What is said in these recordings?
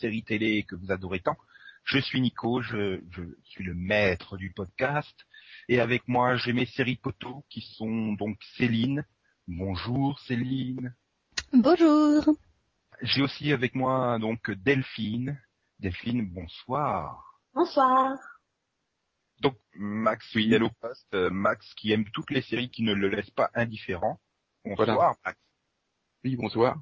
séries télé que vous adorez tant. Je suis Nico, je, je suis le maître du podcast et avec moi j'ai mes séries potos qui sont donc Céline. Bonjour Céline. Bonjour. J'ai aussi avec moi donc Delphine. Delphine, bonsoir. Bonsoir. Donc Max, fidèle au poste, Max qui aime toutes les séries qui ne le laissent pas indifférent. Bonsoir Voilà. Max. Oui, bonsoir.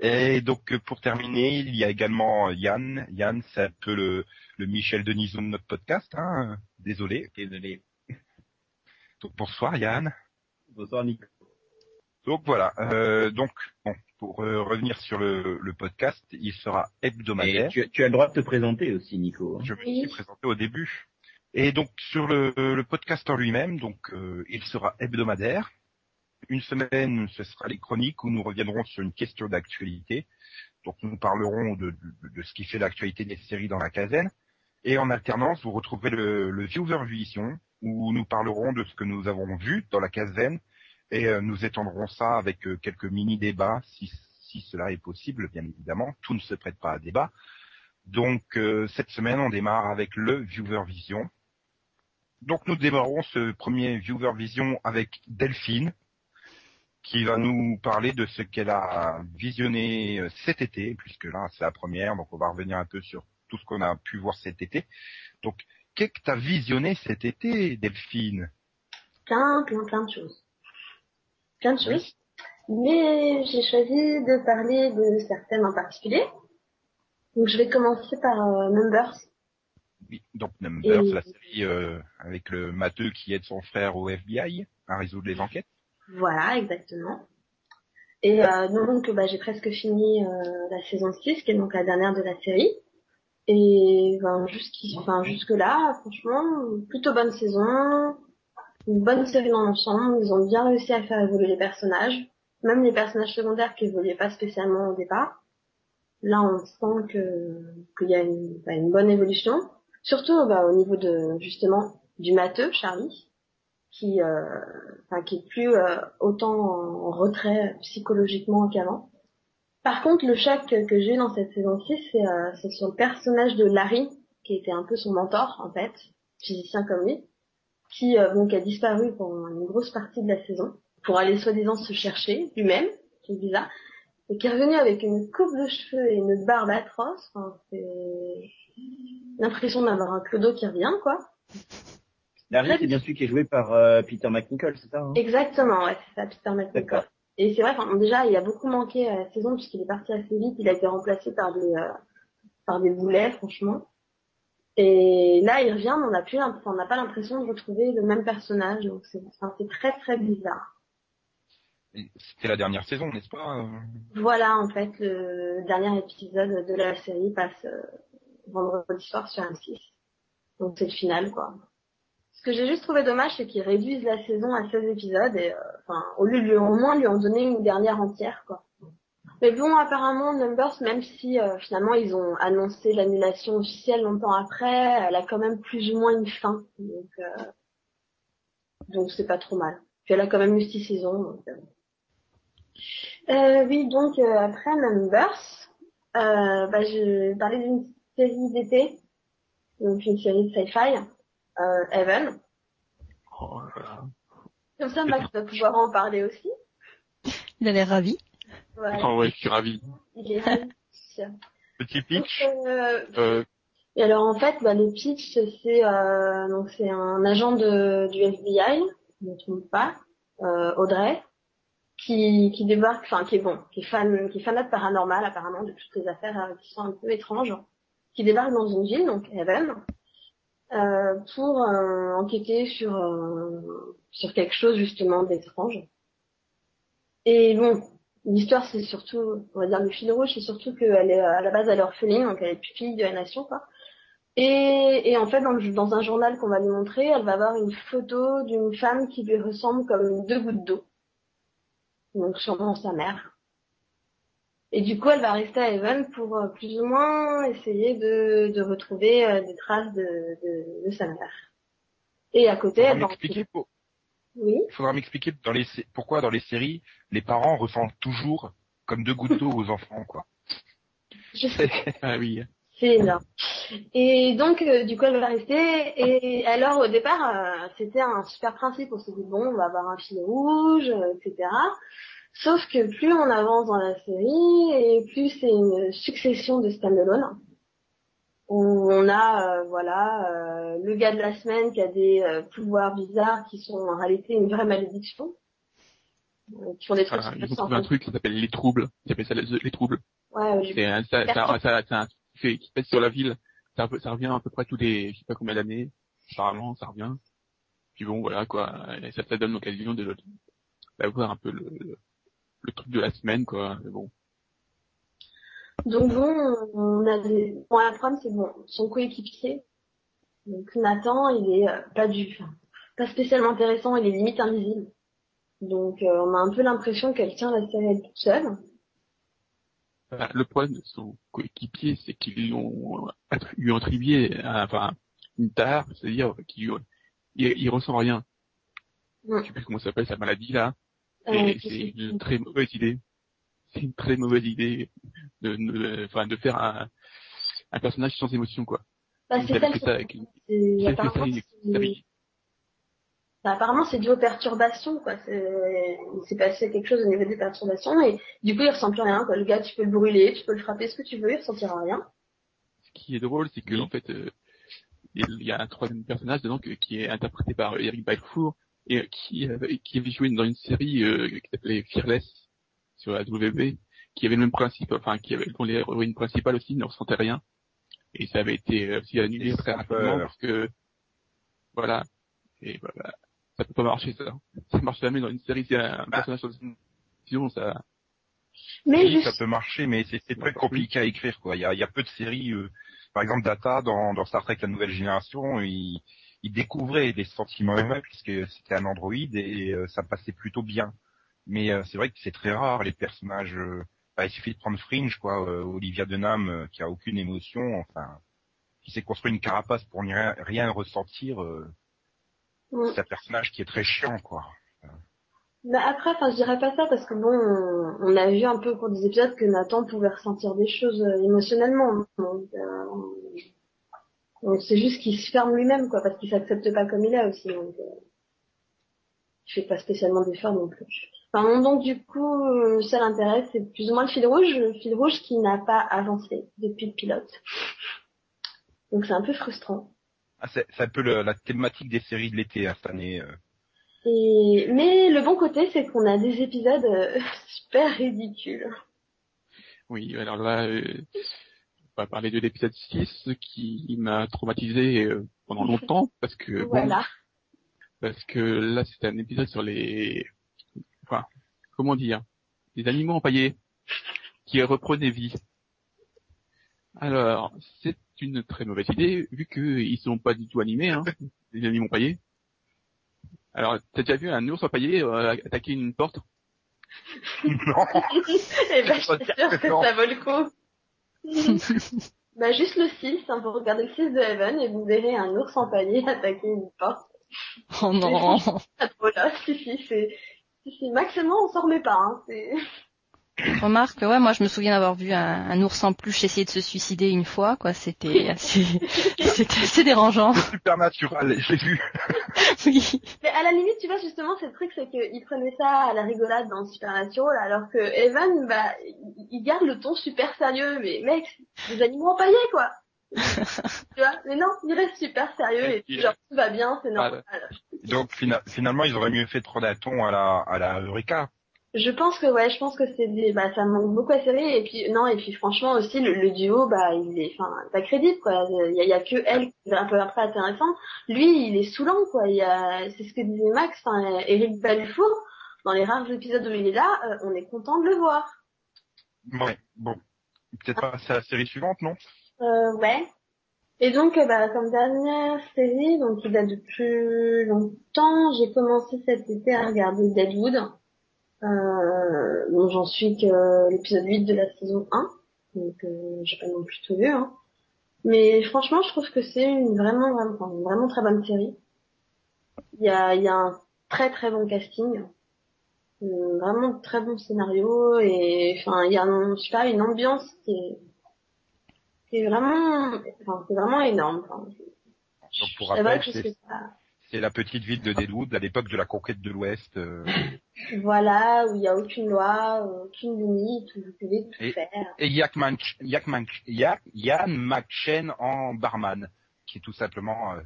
Et donc euh, pour terminer, il y a également Yann. Yann, c'est un peu le, le Michel Denisot de notre podcast. Hein Désolé. Désolé. Donc bonsoir Yann. Bonsoir Nico. Donc voilà. Euh, donc bon, pour euh, revenir sur le, le podcast, il sera Et hebdomadaire. tu, tu as le droit de te présenter aussi Nico. Je me Oui. suis présenté au début. Et donc sur le, le podcast en lui-même, donc euh, il sera hebdomadaire. Une semaine, ce sera les chroniques où nous reviendrons sur une question d'actualité. Donc nous parlerons de, de, de ce qui fait l'actualité des séries dans la quinzaine. Et en alternance, vous retrouverez le, le Viewer Vision où nous parlerons de ce que nous avons vu dans la quinzaine et euh, nous étendrons ça avec euh, quelques mini-débats si, si cela est possible, bien évidemment. Tout ne se prête pas à débat. Donc euh, cette semaine, on démarre avec le Viewer Vision. Donc nous démarrons ce premier Viewer Vision avec Delphine, qui va nous parler de ce qu'elle a visionné euh, cet été, puisque là c'est la première, donc on va revenir un peu sur tout ce qu'on a pu voir cet été. Donc qu'est-ce que tu as visionné cet été, Delphine? Plein, plein, plein de choses. Plein de choses. Mais j'ai choisi de parler de certaines en particulier. Donc je vais commencer par euh, Numbers. Oui, donc Numbers, Et- la série euh, avec le matheux qui aide son frère au FBI à résoudre les enquêtes. Voilà, exactement. Et euh, donc bah, j'ai presque fini euh, la saison 6, qui est donc la dernière de la série. Et ben, enfin, jusque là, franchement, plutôt bonne saison, une bonne série dans l'ensemble. Ils ont bien réussi à faire évoluer les personnages, même les personnages secondaires qui évoluaient pas spécialement au départ. Là, on sent qu'il y a une, bah, bonne évolution, surtout bah, au niveau de justement du matheux, Charlie, qui euh, enfin, qui est plus euh, autant en retrait psychologiquement qu'avant. Par contre, le choc que j'ai dans cette saison 6, c'est euh, c'est sur le personnage de Larry, qui était un peu son mentor, en fait, physicien comme lui, qui donc a disparu pendant une grosse partie de la saison, pour aller soi-disant se chercher lui-même, qui est bizarre, et qui est revenu avec une coupe de cheveux et une barbe atroce. Enfin, c'est l'impression d'avoir un clodo qui revient, quoi. Larry, c'est bien celui qui est joué par euh, Peter McNichol, c'est ça hein? Exactement, ouais, c'est ça, Peter McNichol. D'accord. Et c'est vrai, enfin, déjà, il a beaucoup manqué à la saison puisqu'il est parti assez vite. Il a été remplacé par des, euh, par des boulets, franchement. Et là, il revient, mais on n'a plus, l'imp- enfin, on n'a pas l'impression de retrouver le même personnage. Donc c'est, enfin, c'est très très bizarre. C'était la dernière saison, n'est-ce pas euh? Voilà, en fait, le dernier épisode de la série passe euh, vendredi soir sur M6. Donc c'est le final, quoi. Ce que j'ai juste trouvé dommage, c'est qu'ils réduisent la saison à 16 épisodes et, euh, enfin, au lieu au moins lui en donner une dernière entière, quoi. Mais bon, apparemment, Numbers, même si euh, finalement ils ont annoncé l'annulation officielle longtemps après, elle a quand même plus ou moins une fin. Donc, euh, donc c'est pas trop mal. Puis elle a quand même eu six saisons. Donc, euh. Euh, oui, donc euh, après Numbers, bah, je parlais d'une série d'été, donc une série de sci-fi, euh, Heaven. Oh là là. Comme ça, Max va pouvoir en parler aussi. Il a l'air ravi. Voilà, Oh ouais, je suis ravi. il est ravi. Petit pitch. Euh, Euh, Et alors en fait, bah, le pitch, c'est euh, donc c'est un agent de, du FBI, je ne me trompe pas, euh, Audrey, qui, qui débarque, enfin qui est bon, qui est fan, qui est fanat de paranormal apparemment de toutes les affaires euh, qui sont un peu étranges, qui débarque dans une ville, donc Heaven, euh, pour euh, enquêter sur euh, sur quelque chose justement d'étrange. Et bon, l'histoire c'est surtout, on va dire le fil rouge, c'est surtout qu'elle est à la base elle est orpheline, donc elle est pupille de la nation quoi. Et, et en fait, dans, dans un journal qu'on va lui montrer, elle va avoir une photo d'une femme qui lui ressemble comme deux gouttes d'eau. Donc sûrement sa mère. Et du coup, elle va rester à Evan pour euh, plus ou moins essayer de, de retrouver euh, des traces de, de, de sa mère. Et à côté, elle va pour... Oui faudra m'expliquer dans les sé- pourquoi dans les séries les parents ressentent toujours comme deux gouttes d'eau aux enfants quoi. Je sais. Ah oui. C'est énorme. Et donc, euh, du coup, elle va rester. Et alors, au départ, euh, c'était un super principe. On s'est dit, bon, on va avoir un fil rouge, euh, etc. Sauf que plus on avance dans la série, et plus c'est une succession de stand-alone. Où on a, euh, voilà, euh, le gars de la semaine qui a des euh, pouvoirs bizarres qui sont en réalité une vraie malédiction. Euh, qui font des trucs Ah, ils ont trouvé un truc qui s'appelle les troubles. Ils appellent ça les, les troubles. Ouais, C'est un, ça, ça, ça, un fait- qui pèse sur la ville. Ça, ça revient à peu près tous les, je sais pas combien d'années. Généralement, ça revient. Puis bon, voilà, quoi. Et ça, ça donne l'occasion de, d'avoir un peu le, le, truc de la semaine, quoi. Mais bon. Donc bon, on a des... Bon, la problème, c'est bon, son coéquipier. Donc Nathan, il est euh, pas du... enfin, pas spécialement intéressant, il est limite invisible. Donc euh, on a un peu l'impression qu'elle tient la série toute seule. Enfin, le problème de son coéquipier, c'est qu'ils lui ont attri- lui attribué un- enfin, une tare, c'est-à-dire qu'il il, il ressent rien. Mm. Je sais plus comment s'appelle sa maladie là. Et je c'est une très mauvaise idée. C'est une très mauvaise idée de, de, enfin, de faire un, un personnage sans émotion, quoi. Bah, c'est ça, ça bah, apparemment, c'est dû aux perturbations, quoi. Il s'est passé quelque chose au niveau des perturbations et du coup, il ressent plus rien, quoi. Le gars, tu peux le brûler, tu peux le frapper, ce que tu veux, il ressentira rien. Ce qui est drôle, c'est que en fait, euh, il y a un troisième personnage dedans que- qui est interprété par euh, Eric Balfour et euh, qui avait, qui avait joué dans une série euh, qui s'appelait Fearless sur la WB, qui avait le même principe, enfin qui avait dont l'héroïne principale aussi ne ressentait rien et ça avait été euh, aussi annulé très rapidement parce que voilà et voilà ça peut pas marcher ça. Ça marche jamais dans une série si un Bah. personnage sinon ça Mais Oui, juste, ça peut marcher, mais c'est c'est très compliqué à écrire, quoi. Il y a, il y a peu de séries, euh, par exemple Data dans, dans Star Trek La Nouvelle Génération, il, il découvrait des sentiments humains puisque c'était un androïde et euh, ça passait plutôt bien. Mais euh, c'est vrai que c'est très rare les personnages. euh, bah, il suffit de prendre Fringe, quoi. euh, Olivia Denham euh, qui a aucune émotion, enfin, qui s'est construit une carapace pour rien, rien ressentir. c'est un personnage qui est très chiant, quoi. Mais après, enfin, je dirais pas ça parce que bon, on, on a vu un peu au cours des épisodes que Nathan pouvait ressentir des choses euh, émotionnellement. Donc, euh, sait juste qu'il se ferme lui-même, quoi, parce qu'il s'accepte pas comme il est aussi. Donc, euh, il fait pas spécialement d'efforts non plus. Enfin, bon, donc du coup, euh, ça l'intéresse, c'est plus ou moins le fil rouge, le fil rouge qui n'a pas avancé depuis le pilote. Donc c'est un peu frustrant. Ah, c'est c'est un peu le- la thématique des séries de l'été hein, cette année. euh. Et mais le bon côté, c'est qu'on a des épisodes euh, super ridicules. Oui, alors là, euh, va parler de l'épisode 6 qui m'a traumatisé euh, pendant longtemps parce que bon, Voilà. parce que là c'est un épisode sur les enfin comment dire les animaux empaillés qui reprenaient vie. Alors, c'est une très mauvaise idée vu qu'ils sont pas du tout animés hein, les animaux empaillés. Alors, t'as déjà vu un ours empaillé euh, attaquer une porte? Non. Et ben, je suis sûre que Non. ça vaut le coup. bah, juste le 6, hein, vous regardez le 6 de Heaven et vous verrez un ours empaillé attaquer une porte. Oh non. Pas trop là, si, si, c'est, si, si, maximum on s'en remet pas, hein, c'est, Remarque, ouais, moi je me souviens d'avoir vu un, un ours en peluche essayer de se suicider une fois, quoi. C'était assez, c'était assez dérangeant. Supernatural, j'ai vu. Oui. mais à la limite, tu vois, justement, c'est le truc, c'est qu'il prenait ça à la rigolade dans Supernatural, alors que Evan, bah, il garde le ton super sérieux, mais mec, des animaux empaillés, quoi. tu vois, mais non, il reste super sérieux et puis genre, tout va bien, c'est normal. Donc fina- finalement, ils auraient mieux fait de prendre un ton à la à la Eureka. Je pense que ouais, je pense que c'est des, bah ça manque beaucoup à série et puis non et puis franchement aussi le, le duo bah il est enfin pas crédible quoi. Il y a, il y a que elle qui est un peu après intéressant. Lui il est saoulant quoi. Il y a c'est ce que disait Max, enfin Eric Balfour dans les rares épisodes où il est là, euh, on est content de le voir. Ouais, bon. Peut-être pas c'est la série suivante, non? Euh, ouais. Et donc euh, bah comme dernière série donc il date de plus longtemps, j'ai commencé cet été à regarder Deadwood. Euh, bon, j'en suis que l'épisode 8 de la saison 1, donc euh, j'ai pas non plus tout vu. Hein. Mais franchement, je trouve que c'est une vraiment, vraiment, une vraiment très bonne série. Il y a, il y a un très très bon casting. Euh, vraiment très bon scénario et enfin il y a un, je sais pas une ambiance qui est qui est vraiment enfin c'est vraiment énorme. Enfin, Donc pour rappel, c'est c'est la petite ville de Deadwood à l'époque de la conquête de l'Ouest. euh, Voilà, où il n'y a aucune loi, aucune limite, où vous pouvez tout Et- faire. et Yak Ian McShane en barman, qui est tout simplement euh,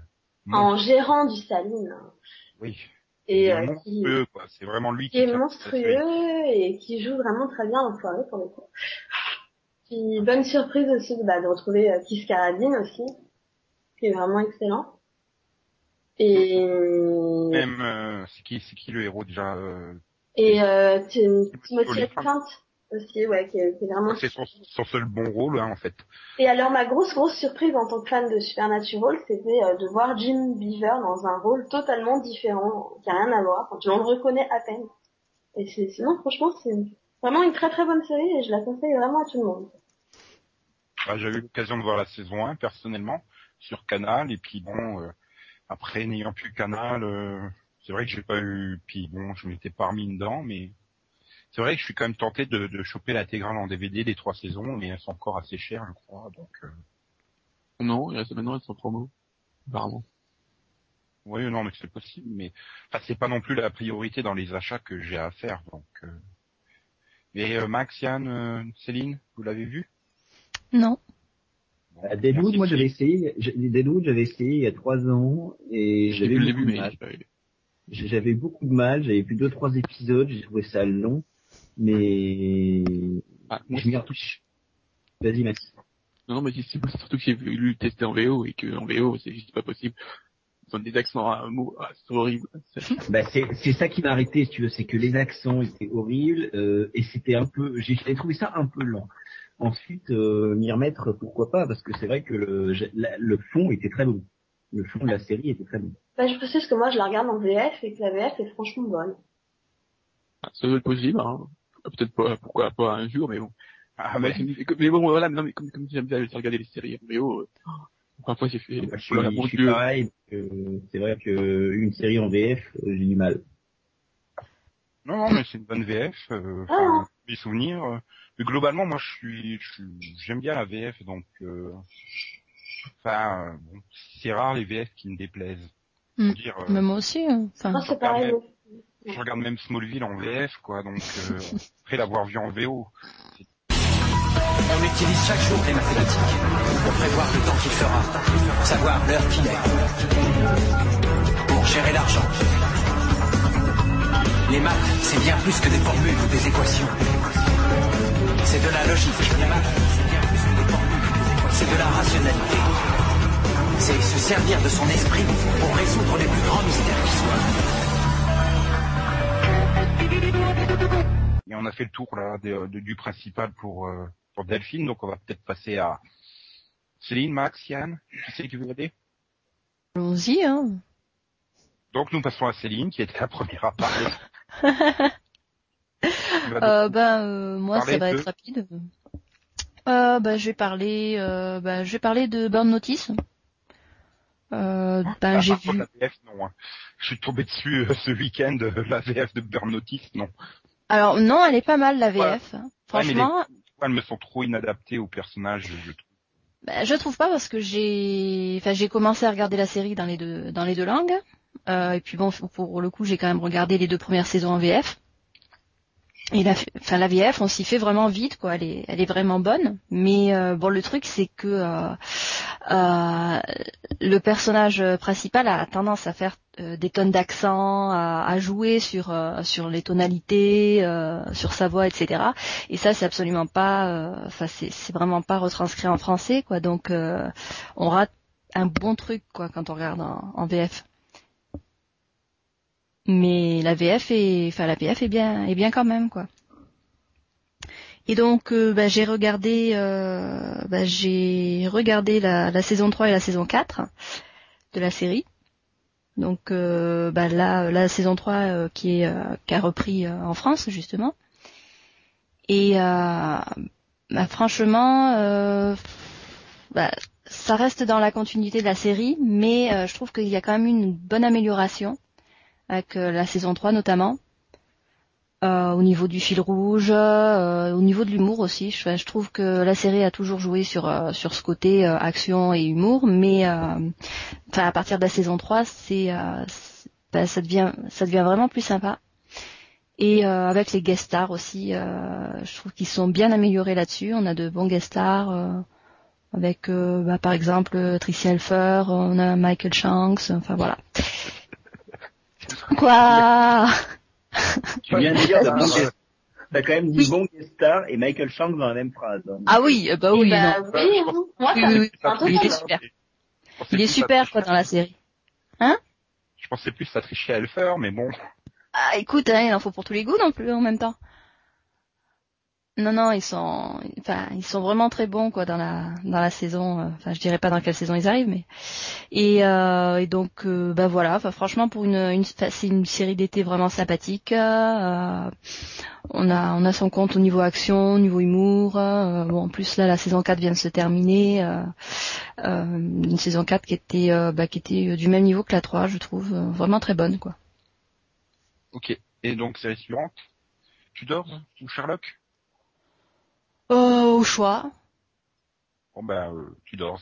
En gérant du saloon. hein. oui, Et est euh, qui, monstrueux, quoi. C'est vraiment lui qui est la série. monstrueux et qui joue vraiment très bien en soirée pour le coup. Puis bonne surprise aussi bah, de retrouver euh, Kiss Carradine aussi, qui est vraiment excellent. Et, Même euh, c'est qui c'est qui le héros déjà euh, et euh, Tim- Timothy. Olyphant aussi, ouais, qui est, qui est vraiment C'est son, son seul bon rôle hein, en fait. Et alors ma grosse grosse surprise en tant que fan de Supernatural, c'était euh, de voir Jim Beaver dans un rôle totalement différent, qui a rien à voir. Enfin, tu le reconnais à peine. Et c'est, sinon franchement c'est vraiment une très très bonne série et je la conseille vraiment à tout le monde. Bah, J'ai eu l'occasion de voir la saison 1 personnellement sur Canal et puis bon euh, après n'ayant plus Canal, euh, c'est vrai que j'ai pas eu puis bon je m'étais pas remis dedans mais c'est vrai que je suis quand même tenté de, de choper l'intégrale en DVD des trois saisons mais elles sont encore assez chères je crois donc euh, Non, il reste maintenant, elles sont en promo. Apparemment. oui non mais c'est possible mais enfin c'est pas non plus la priorité dans les achats que j'ai à faire donc euh. mais euh, Max Yann euh, Céline vous l'avez vu? Non. À Deadwood, moi j'avais essayé, Deadwood j'avais essayé il y a trois ans et j'avais vu le beaucoup début, de mais mal. J'avais beaucoup de mal, j'avais vu deux trois épisodes, j'ai trouvé ça long, mais Ah, je m'y retouche. Vas-y Max. Non, non, mais c'est surtout que j'ai vu le tester en VO et que en VO, c'est juste pas possible. Ils ont des accents à un mot, ah, c'est horrible. Bah c'est ça qui m'a arrêté si tu veux, c'est que les accents étaient horribles euh, et c'était un peu, j'ai trouvé ça un peu lent. Ensuite euh, m'y remettre pourquoi pas parce que c'est vrai que le la- le fond était très bon. Le fond de la série était très bon. Bah, je précise que moi je la regarde en VF et que la VF est franchement bonne. Ah, Ça doit être possible, hein. Peut-être pas, pourquoi pas un jour, mais bon. ah mais, mais mais bon, voilà, mais non, mais comme, comme j'aime bien regarder les séries en VO, euh, parfois j'ai fait, je suis, voilà, je mon suis Dieu. pareil. euh, c'est vrai que une série en VF, euh, j'ai du mal. Non, non, mais c'est une bonne VF. Euh, Ah. enfin, des souvenirs. Mais globalement, moi, je suis, je j'aime bien la VF, donc. euh, Enfin, euh, bon, c'est rare les VF qui me déplaisent. Hmm. Dire, euh, Mais moi aussi. hein. Enfin, Moi c'est pareil. je regarde même Smallville en VF, quoi. Donc euh, après l'avoir vu en VO, On utilise chaque jour les mathématiques pour prévoir le temps qu'il fera, pour savoir l'heure qu'il est, pour gérer l'argent. Les maths, c'est bien plus que des formules ou des équations. C'est de la logique. C'est de la rationalité. C'est se servir de son esprit pour résoudre les plus grands mystères qui soient. et on a fait le tour là de- de- du principal pour euh, pour Delphine, donc on va peut-être passer à Céline, Max, Yann. Qui c'est qui veut aider? Allons-y. Hein. Donc nous passons à Céline, qui était la première à parler. Euh, ben euh, moi Parlez ça va être rapide. Euh, ben, je vais parler euh, ben, je vais parler de Burn Notice. Euh, ben Ah, j'ai vu la VF, non. hein. Je suis tombé dessus euh, ce week-end, la VF de Burn Notice, non. alors non elle est pas mal la VF. Ouais, mais les- Franchement Elles me sont trop inadaptées au personnage, je trouve. ben, je trouve pas parce que j'ai enfin j'ai commencé à regarder la série dans les deux dans les deux langues. Euh, et puis bon pour le coup j'ai quand même regardé les deux premières saisons en VF. Et la, enfin la VF, on s'y fait vraiment vite, quoi. Elle est, elle est vraiment bonne. Mais euh, bon, le truc, c'est que euh, euh, le personnage principal a tendance à faire euh, des tonnes d'accent, à, à jouer sur euh, sur les tonalités, euh, sur sa voix, etc. Et ça, c'est absolument pas, enfin, c'est vraiment pas retranscrit en français, quoi. Donc, on rate un bon truc, quoi, quand on regarde en, en VF. Mais la VF est, enfin la VF est bien, est bien quand même quoi. Et donc euh, bah, j'ai regardé, euh, bah, j'ai regardé la, saison 3 et la saison 4 de la série. Donc euh, bah, là, la saison 3 euh, qui est qui a repris en France justement. Et bah, franchement, ça reste dans la continuité de la série, mais je trouve qu'il y a quand même une bonne amélioration avec la saison 3 notamment. au niveau du fil rouge, au niveau de l'humour aussi. Je, trouve que la série a toujours joué sur sur ce côté action et humour, mais à partir de la saison 3, c'est bah, ça devient ça devient vraiment plus sympa. Et euh, avec les guest stars aussi, euh, je trouve qu'ils sont bien améliorés là-dessus. On a de bons guest stars euh, avec, bah, par exemple, Tricia Helfer, on a Michael Shanks, enfin voilà. Quoi Tu viens de dire de guest T'as quand même dit bon guest star et Michael Shanks dans la même phrase. Hein. Ah oui, bah oui, Eh ben, non. oui, moi, ça Oui, me oui, fait un peu il est super. Je pensais Il est plus super à quoi dans la série. Je pensais plus à Tricia Helfer, mais bon. Ah écoute, hein, il en faut pour tous les goûts non plus en même temps. Non non, ils sont, enfin ils sont vraiment très bons quoi dans la dans la saison. Enfin je dirais pas dans quelle saison ils arrivent, mais et, euh, et donc euh, bah voilà. Enfin franchement pour une, une c'est une série d'été vraiment sympathique. euh, on a on a son compte au niveau action, au niveau humour. euh, bon en plus là la saison 4 vient de se terminer. euh, une saison 4 qui était bah, qui était du même niveau que la 3 je trouve vraiment très bonne quoi. Ok. Et donc, série suivante? Tudors ou Sherlock? Euh, au choix. Bon bah, euh, Tudors.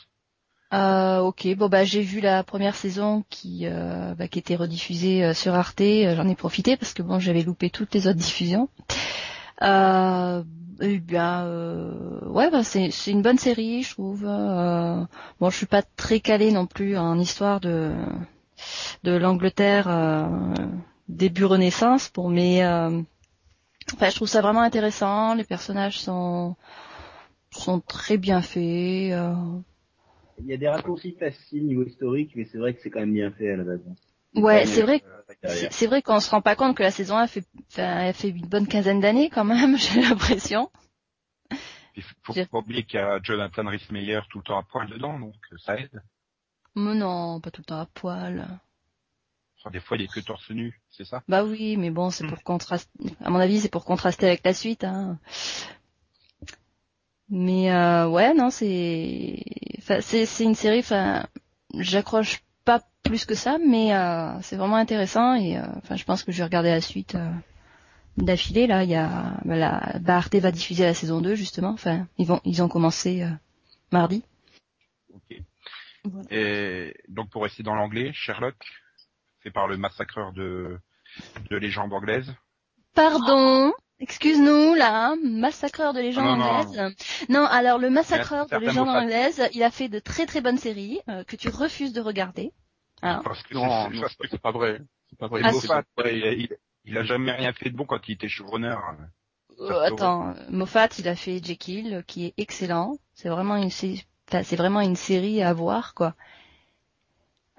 Euh, ok, bon bah j'ai vu la première saison qui euh, bah, qui était rediffusée euh, sur Arte. Euh, J'en ai profité parce que bon j'avais loupé toutes les autres diffusions. Euh, eh bien, euh, ouais, bah, c'est c'est une bonne série, je trouve. Euh, bon, je suis pas très calée non plus en histoire de de l'Angleterre euh, début Renaissance, pour euh, enfin, je trouve ça vraiment intéressant. Les personnages sont sont très bien faits. euh, Il y a des raccourcis faciles niveau historique, mais c'est vrai que c'est quand même bien fait à la base. Ouais, c'est vrai. Euh, C'est vrai qu'on se rend pas compte que la saison 1 fait, elle fait une bonne quinzaine d'années quand même, j'ai l'impression. Il faut pas oublier qu'il y a Jonathan Rhys-Meyer tout le temps à poil dedans, donc euh, ça aide. Mais non, pas tout le temps à poil. Enfin, des fois, il est que torse nu, c'est ça? Bah oui, mais bon, c'est pour contraster. À mon avis, c'est pour contraster avec la suite. Hein. Mais euh, ouais, non, c'est, enfin, c'est c'est une série. Enfin, j'accroche pas plus que ça, mais euh, c'est vraiment intéressant et euh, enfin, je pense que je vais regarder la suite euh, d'affilée. Là, il y a, bah, la, bah, Arte va diffuser la saison 2 justement. Enfin, ils vont, ils ont commencé euh, mardi. Ok. Voilà. Et donc, pour rester dans l'anglais, Sherlock, fait par le massacreur de, de légendes anglaises. Pardon, excuse-nous là, hein, massacreur de légendes Non, non, non. anglaises. Non, alors le massacreur de pas- anglaises, il a fait de très très bonnes séries euh, que tu refuses de regarder. Hein. Parce que Non, c'est- non, parce que c'est pas vrai. C'est pas vrai. Ah. Moffat, il, il, il a jamais rien fait de bon quand il était chevronneur. Euh, attends, Moffat, il a fait Jekyll, euh, qui est excellent. C'est vraiment une, sé- enfin, c'est vraiment une série à voir quoi.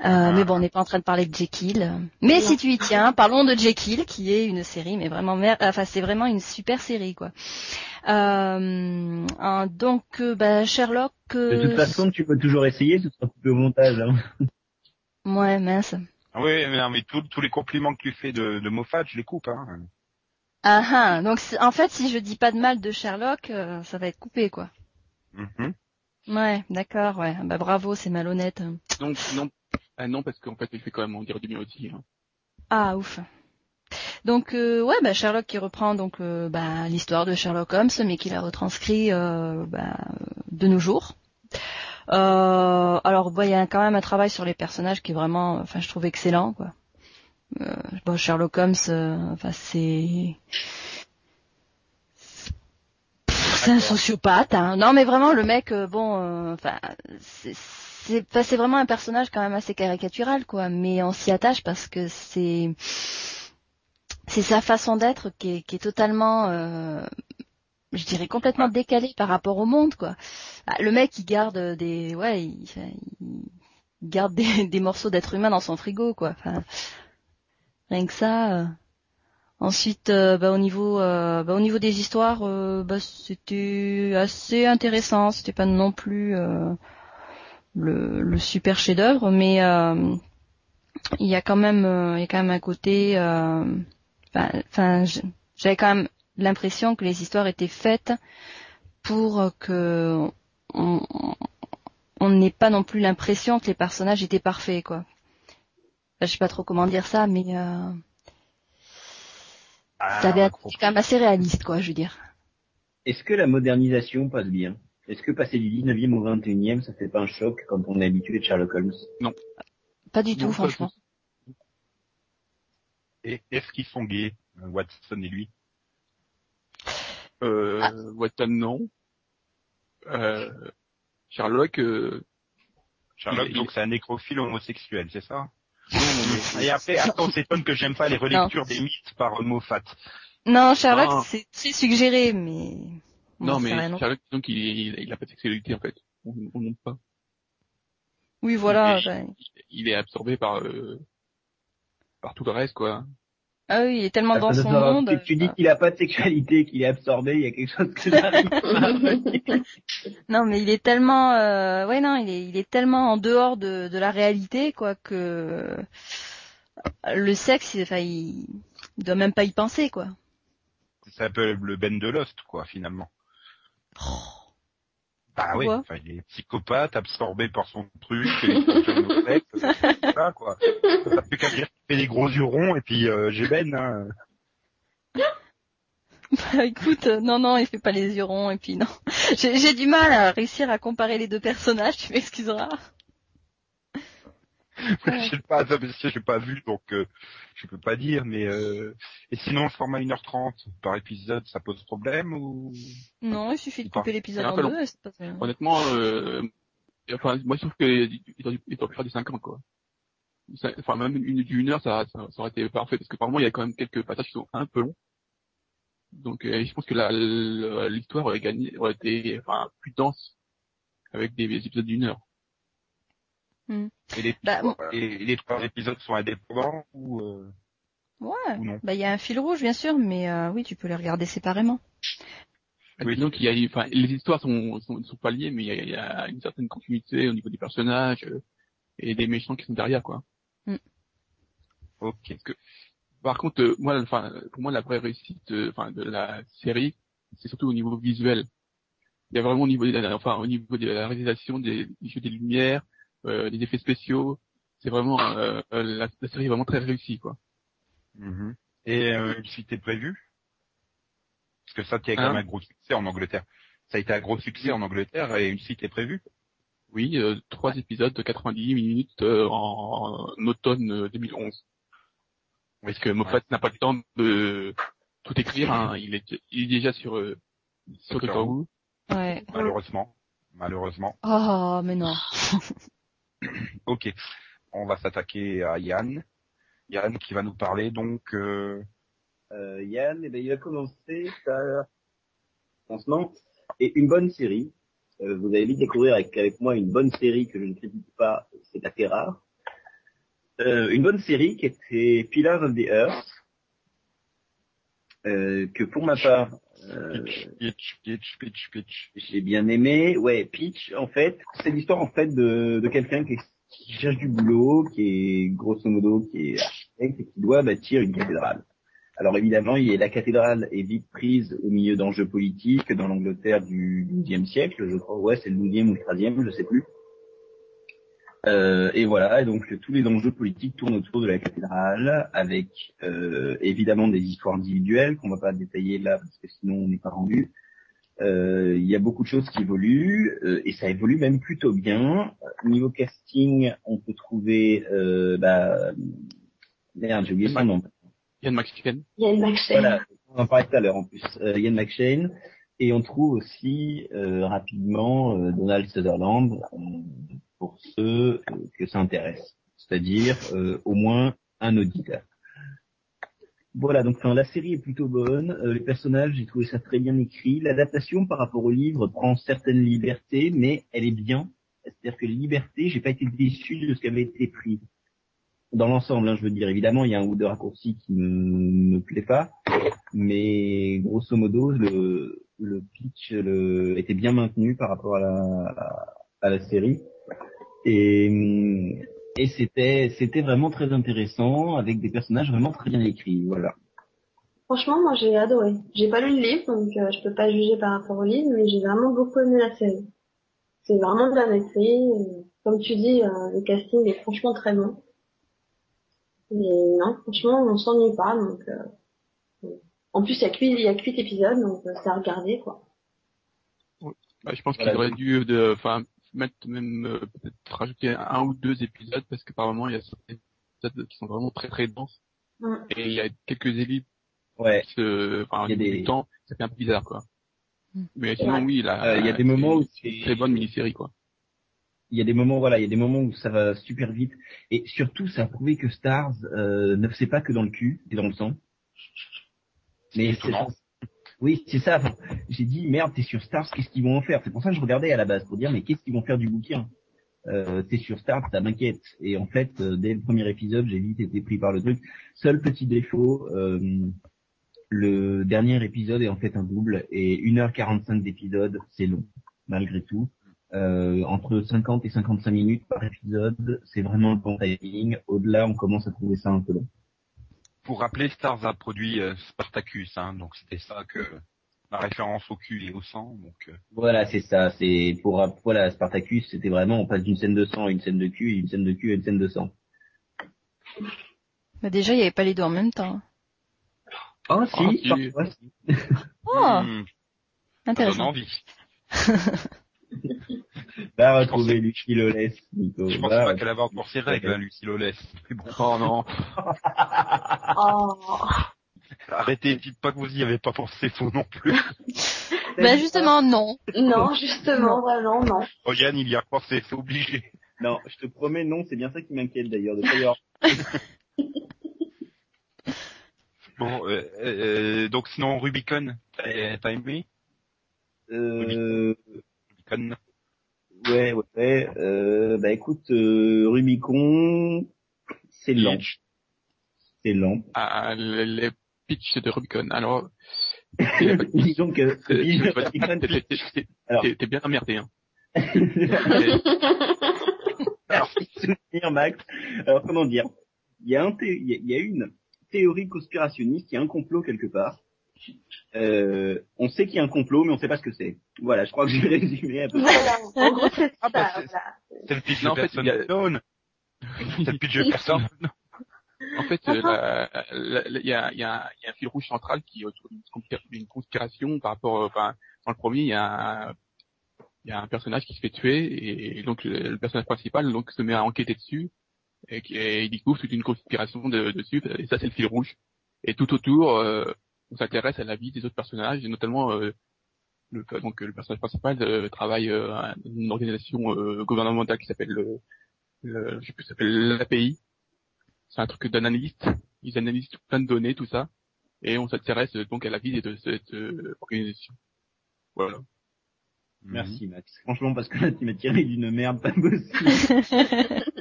Euh, mais bon, on n'est pas en train de parler de Jekyll. Mais si tu y tiens, parlons de Jekyll, qui est une série, mais vraiment mer- enfin c'est vraiment une super série quoi. Euh, hein, donc euh, bah, Sherlock. De euh, toute façon, tu peux toujours essayer, ce sera coupé au montage. Hein. Ouais, mince. Ah oui, mais non, mais tous tous les compliments que tu fais de, de Moffat, je les coupe. Hein. Ah ah, donc en fait, si je dis pas de mal de Sherlock, euh, ça va être coupé quoi. Mhm. Ouais, d'accord, ouais. Bah bravo, c'est malhonnête. Donc, non, ah non, parce qu'en fait, il fait quand même en dire du mieux aussi. Hein. Ah ouf. Donc euh, ouais, bah Sherlock qui reprend donc euh, bah, l'histoire de Sherlock Holmes, mais qui la retranscrit euh, bah, de nos jours. Euh, alors bah, il y a quand même un travail sur les personnages qui est vraiment, enfin je trouve excellent quoi. Euh, bon, Sherlock Holmes, euh, enfin c'est c'est un sociopathe. Hein. Non mais vraiment le mec, bon, euh, enfin c'est c'est c'est vraiment un personnage quand même assez caricatural quoi, mais on s'y attache parce que c'est c'est sa façon d'être qui est, qui est totalement, euh, je dirais complètement décalée par rapport au monde quoi. Ah, Le mec il garde des, ouais, il, garde des, des morceaux d'être humain dans son frigo quoi. Enfin, rien que ça. euh. Ensuite, euh, bah, au niveau, euh, bah, au niveau des histoires, euh, bah, c'était assez intéressant. C'était pas non plus euh, le, le super chef-d'œuvre, mais euh, il y a quand même, euh, il y a quand même un côté. euh, Enfin, j'avais quand même l'impression que les histoires étaient faites pour que on on n'ait pas non plus l'impression que les personnages étaient parfaits, quoi. je sais pas trop comment dire ça, mais euh, Ah, ça avait trop- été quand même assez réaliste, quoi, je veux dire. Est-ce que la modernisation passe bien? Est-ce que passer du 19e au 21e, ça fait pas un choc quand on est habitué de Sherlock Holmes? Pas du tout, Non, pas franchement. Et est-ce qu'ils sont gays, euh, Watson et lui? Euh, Ah. Watson, non. Euh, Sherlock, euh, Sherlock, Il- donc c'est un nécrophile homosexuel, c'est ça? Non, non, mais- Et après, attends, on s'étonne que j'aime pas les relectures des mythes par euh, Moffat. Non, Sherlock, Ah. c'est très suggéré, mais... non, mais. Sherlock, donc il, il, il a pas de sexualité en fait. On, on le montre pas. Oui, voilà. il, il est absorbé par euh, par tout le reste quoi. Ah oui, il est tellement dans Attends, son monde. tu, tu dis qu'il a pas de sexualité, qu'il est absorbé, il y a quelque chose que pas. Non, mais il est tellement, euh, ouais, non, il est, il est tellement en dehors de, de la réalité, quoi, que le sexe, il- enfin, il, il doit même pas y penser, quoi. C'est un peu le Ben de Lost, quoi, finalement. Bah oui, enfin, il est psychopathe, absorbé par son truc, et euh, ça, quoi. T'as plus qu'à dire qu'il fait des gros yeux ronds, et puis euh, j'ai Ben, hein. Bah, écoute, euh, non, non, il fait pas les yeux ronds, et puis non. J'ai du mal à réussir à comparer les deux personnages, tu m'excuseras. je sais pas, que j'ai pas vu, donc euh, je peux pas dire, mais euh... et sinon le format 1h30 par épisode, ça pose problème ou? Non, il suffit de couper l'épisode en deux, pas très- Honnêtement, euh, enfin moi je trouve dû- il aurait pu faire du 50 quoi. Ça- Enfin même une d'une heure ça, ça, ça aurait été parfait parce que par moment il y a quand même quelques passages qui sont un peu longs. Donc euh, je pense que la- la- l'histoire aurait gagné, aurait été enfin plus dense avec des épisodes d'une heure. Et les, Bah, trois, et les trois épisodes sont indépendants ou, euh, Ouais. ou non? Bah, il y a un fil rouge, bien sûr, mais euh, oui, tu peux les regarder séparément. Oui. Donc il y a, enfin, les histoires sont, sont, sont pas liées, mais il y, a, il y a une certaine continuité au niveau des personnages euh, et des méchants qui sont derrière, quoi. Ok. Par contre, euh, moi, enfin, pour moi, la vraie réussite, euh, enfin, de la série, c'est surtout au niveau visuel. Il y a vraiment au niveau, de la- enfin, au niveau de la réalisation des, des jeux des lumières, euh, des effets spéciaux. C'est vraiment euh, euh, la, la série est vraiment très réussie, quoi. Mhm. Et euh, une suite est prévue? Parce que ça, a quand Hein? même un gros succès en Angleterre. Ça a été un gros succès en Angleterre et une suite est prévue? Oui, euh, trois épisodes de 90 minutes euh, en, en automne euh, 2011. Parce que Moffat n'a pas le temps de tout écrire. Hein. Il, est, il est déjà sur euh, sur Doctor Who. Ouais. Malheureusement. Malheureusement. Oh, mais non. Ok. On va s'attaquer à Yann. Yann qui va nous parler donc euh, Euh, Yann, eh ben, il a commencé par lancement et une bonne série. Euh, vous allez vite découvrir avec, avec moi une bonne série que je ne critique pas, c'est assez rare. Euh, une bonne série qui était Pillars of the Earth, euh, que pour ma part, euh, pitch, pitch, pitch, pitch. j'ai bien aimé. Ouais, Pitch, en fait, c'est l'histoire en fait de, de quelqu'un qui, qui cherche du boulot, qui est grosso modo qui est architecte et qui doit bâtir une cathédrale. Alors évidemment, il est, la cathédrale est vite prise au milieu d'enjeux politiques dans l'Angleterre du XIIe siècle, je crois. Ouais, c'est le XIIe ou le XIIIe, je sais plus. Euh, et voilà, et donc tous les enjeux politiques tournent autour de la cathédrale, avec euh, évidemment des histoires individuelles qu'on va pas détailler là parce que sinon on n'est pas rendu. Euh, Il y a beaucoup de choses qui évoluent euh, et ça évolue même plutôt bien. Niveau casting, on peut trouver, euh, bah, merde, j'ai oublié son nom. Ian McShane. Il y a une McShane. Voilà, on en parlait tout à l'heure en plus. Euh, Ian McShane. Et on trouve aussi euh, rapidement euh, Donald Sutherland euh, pour ceux que ça intéresse. C'est-à-dire au moins un auditeur. Voilà, donc enfin, la série est plutôt bonne. Les personnages, j'ai trouvé ça très bien écrit. L'adaptation par rapport au livre prend certaines libertés, mais elle est bien. C'est-à-dire que les libertés, j'ai pas été déçu de ce qui avait été pris dans l'ensemble, hein, je veux dire, évidemment, il y a un ou deux raccourcis qui ne me plaît pas, mais grosso modo, le, le pitch le, était bien maintenu par rapport à la, à la série. Et, et c'était, c'était vraiment très intéressant, avec des personnages vraiment très bien écrits, voilà. Franchement, moi j'ai adoré. J'ai pas lu le livre, donc euh, je peux pas juger par rapport au livre, mais j'ai vraiment beaucoup aimé la série. C'est vraiment bien écrit. Comme tu dis, euh, le casting est franchement très bon. Mais non, franchement, on s'ennuie pas, donc. Euh... En plus, il y a que il y a que huit épisodes, donc euh, c'est à regarder, quoi. Bah, je pense qu'il aurait dû, de, enfin, mettre même euh, peut-être rajouter un ou deux épisodes parce que par moment il y a certains épisodes qui sont vraiment très très denses et il y a quelques élites Ouais. qui se, enfin, Il y a des- du temps, ça fait un peu bizarre quoi. Mm. Mais sinon Ouais. oui, il a, Euh, il y a des moments où c'est une c'est- très bonne mini-série quoi. Il y a des moments voilà il y a des moments où ça va super vite. Et surtout ça a prouvé que Stars euh, ne fait pas que dans le cul et dans le sang. Mais c'est oui c'est ça. Enfin, j'ai dit merde t'es sur Stars qu'est-ce qu'ils vont en faire? C'est pour ça que je regardais à la base pour dire mais qu'est-ce qu'ils vont faire du bouquin? Euh, t'es sur Stars ça m'inquiète et en fait euh, dès le premier épisode j'ai vite été pris par le truc. Seul petit défaut euh, le dernier épisode est en fait un double et 1h45 d'épisode c'est long malgré tout euh, entre 50 et 55 minutes par épisode, c'est vraiment le bon timing. Au-delà, on commence à trouver ça un peu long. Pour rappeler, Stars a produit euh, Spartacus, hein, donc c'était ça que la référence au cul et au sang. Donc euh, Voilà, c'est ça. C'est pour voilà, Spartacus, c'était vraiment on passe d'une scène de sang à une scène de cul, et une scène de cul à une scène de sang. Bah déjà, il n'y avait pas les deux en même temps. Oh Ah, si. parfois, si. Oh, hmm, ça donne intéressant. envie. Va retrouver Lucie Lolès, Nico. Je pense pas qu'elle avait encore ses règles, hein, Lucie Lolès. Mais bon, Oh non. Oh. arrêtez, dites pas que vous y avez pas pensé vous non plus. Bah justement, non. Non, justement, vraiment, non. Oh Yann, il y a pensé, c'est obligé. Non, je te promets, non, c'est bien ça qui m'inquiète d'ailleurs, de pas. Bon, euh, euh, donc sinon Rubicon, t'as aimé? Euh, Rubicon ouais, ouais, ouais. Euh, bah écoute, euh, Rubicon, c'est lent. C'est lent. Ah, les, les pitchs de Rubicon. Alors, Disons que t'es bien emmerdé. Hein. Merci de soutenir Max. Alors comment dire? Il y a un y il y a une théorie conspirationniste, il y a un complot quelque part. Euh, on sait qu'il y a un complot, mais on sait pas ce que c'est. Voilà, je crois que j'ai résumé un peu. Voilà, en gros, c'est Ah, ça, bah, c'est- voilà. C'est le pitch Non, de en fait, personne unknown. C'est le pitch de personne. En fait, euh, il y, a, il y, a, il y a un fil rouge central qui est autour d'une conspira- d'une conspiration par rapport, enfin, dans le premier, il y a un, il y a un personnage qui se fait tuer et, donc le, le personnage principal donc se met à enquêter dessus et, et il découvre toute une conspiration de, dessus et ça c'est le fil rouge. Et tout autour, euh, on s'intéresse à la vie des autres personnages et notamment euh, le, donc le personnage principal euh, travaille euh, à une organisation euh, gouvernementale qui s'appelle le, le je sais plus, ça s'appelle l'API. C'est un truc d'analyste. Ils analysent plein de données, tout ça, et on s'intéresse euh, donc à la vie de cette euh, organisation. Voilà. Merci Max. Franchement, parce que là, tu m'as tiré d'une merde pas possible.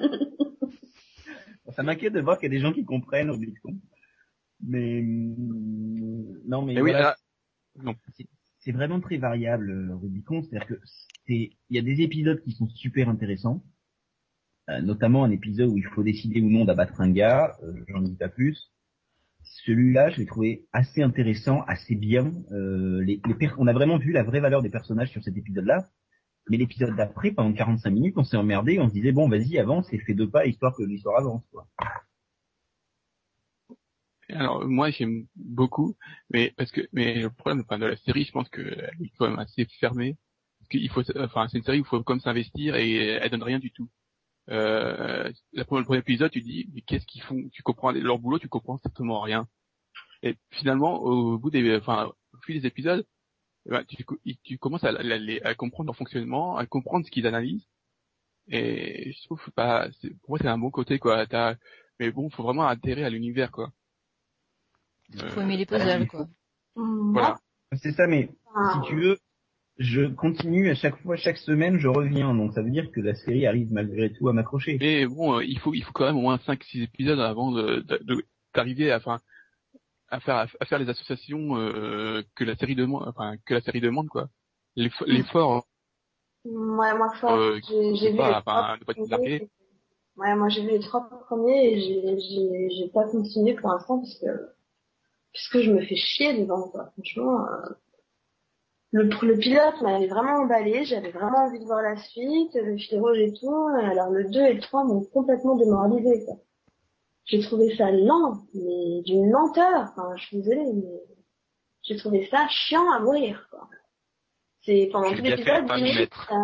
Ça m'inquiète de voir qu'il y a des gens qui comprennent Rubicon. Mais non, mais oui, ah, c'est vraiment très variable Rubicon. C'est-à-dire que c'est, il y a des épisodes qui sont super intéressants, Euh, notamment un épisode où il faut décider ou non d'abattre un gars. Euh, J'en dis pas plus. Celui-là, je l'ai trouvé assez intéressant, assez bien. Euh, les, on a vraiment vu la vraie valeur des personnages sur cet épisode-là. Mais l'épisode d'après, pendant 45 minutes, on s'est emmerdé, on se disait bon, vas-y, avance et fais deux pas histoire que l'histoire avance. Quoi. Alors moi j'aime beaucoup, mais parce que mais le problème enfin, de la série, je pense que elle est quand même assez fermée. Parce qu'il faut, enfin c'est une série où il faut comme s'investir et elle donne rien du tout. Euh, la première, le premier épisode, tu dis mais qu'est-ce qu'ils font? Tu comprends leur boulot, tu comprends strictement rien. Et finalement, au bout des, enfin, au fil des épisodes, eh ben, tu, commences à, comprendre leur fonctionnement, à comprendre ce qu'ils analysent. Et je trouve pas, pour moi c'est un bon côté quoi. Mais bon, faut vraiment adhérer à l'univers quoi. Faut aimer les puzzles, quoi. Hum, Voilà. C'est ça, mais moi, si tu veux, je continue à chaque fois, chaque semaine, je reviens. Donc ça veut dire que la série arrive malgré tout à m'accrocher. Mais bon, euh, il faut, il faut quand même au moins 5-6 épisodes avant de, de- de- d'arriver à, enfin, à faire, à faire les associations euh, que la série demande, enfin, que la série demande quoi. L'eff- L'effort, Ouais, moi, fort, euh, j'ai j'ai vu pas, les enfin, trois de pas te premiers. larguer. Ouais, moi j'ai vu les trois premiers et j'ai j'ai pas continué pour l'instant parce que puisque je me fais chier devant quoi. Franchement, euh, le le pilote m'avait vraiment emballé, j'avais vraiment envie de voir la suite, le fil rouge et tout. Alors le 2 et le 3 m'ont complètement démoralisé quoi. j'ai trouvé ça lent, mais d'une lenteur. Enfin, je suis désolée, mais j'ai trouvé ça chiant à mourir, quoi. C'est pendant tout l'épisode, limite, euh,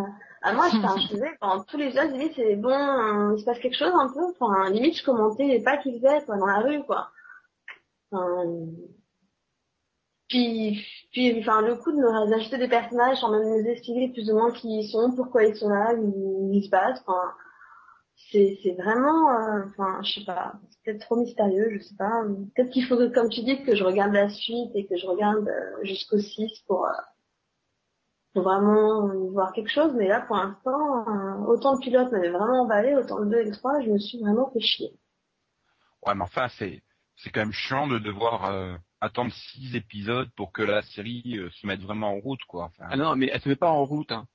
à moi, je, faisais, pendant tous les épisodes, limite, c'est bon, euh, il se passe quelque chose un peu. Enfin, limite, je commentais les pas qu'ils faisaient, quoi, dans la rue, quoi. Puis, enfin, le coup de me rajouter des personnages sans même nous expliquer plus ou moins qui ils sont, pourquoi ils sont là, où ils se battent, enfin, c'est, vraiment, euh, je sais pas, c'est peut-être trop mystérieux, je sais pas. Peut-être qu'il faut, comme tu dis, que je regarde la suite et que je regarde euh, jusqu'au 6 pour, euh, pour vraiment voir quelque chose, mais là, pour l'instant, autant le pilote m'avait vraiment emballé, autant le 2 et le 3, je me suis vraiment fait chier. Ouais, mais enfin, c'est c'est quand même chiant de devoir euh, attendre six épisodes pour que la série euh, se mette vraiment en route, quoi. Enfin, Ah non, mais elle se met pas en route. Hein.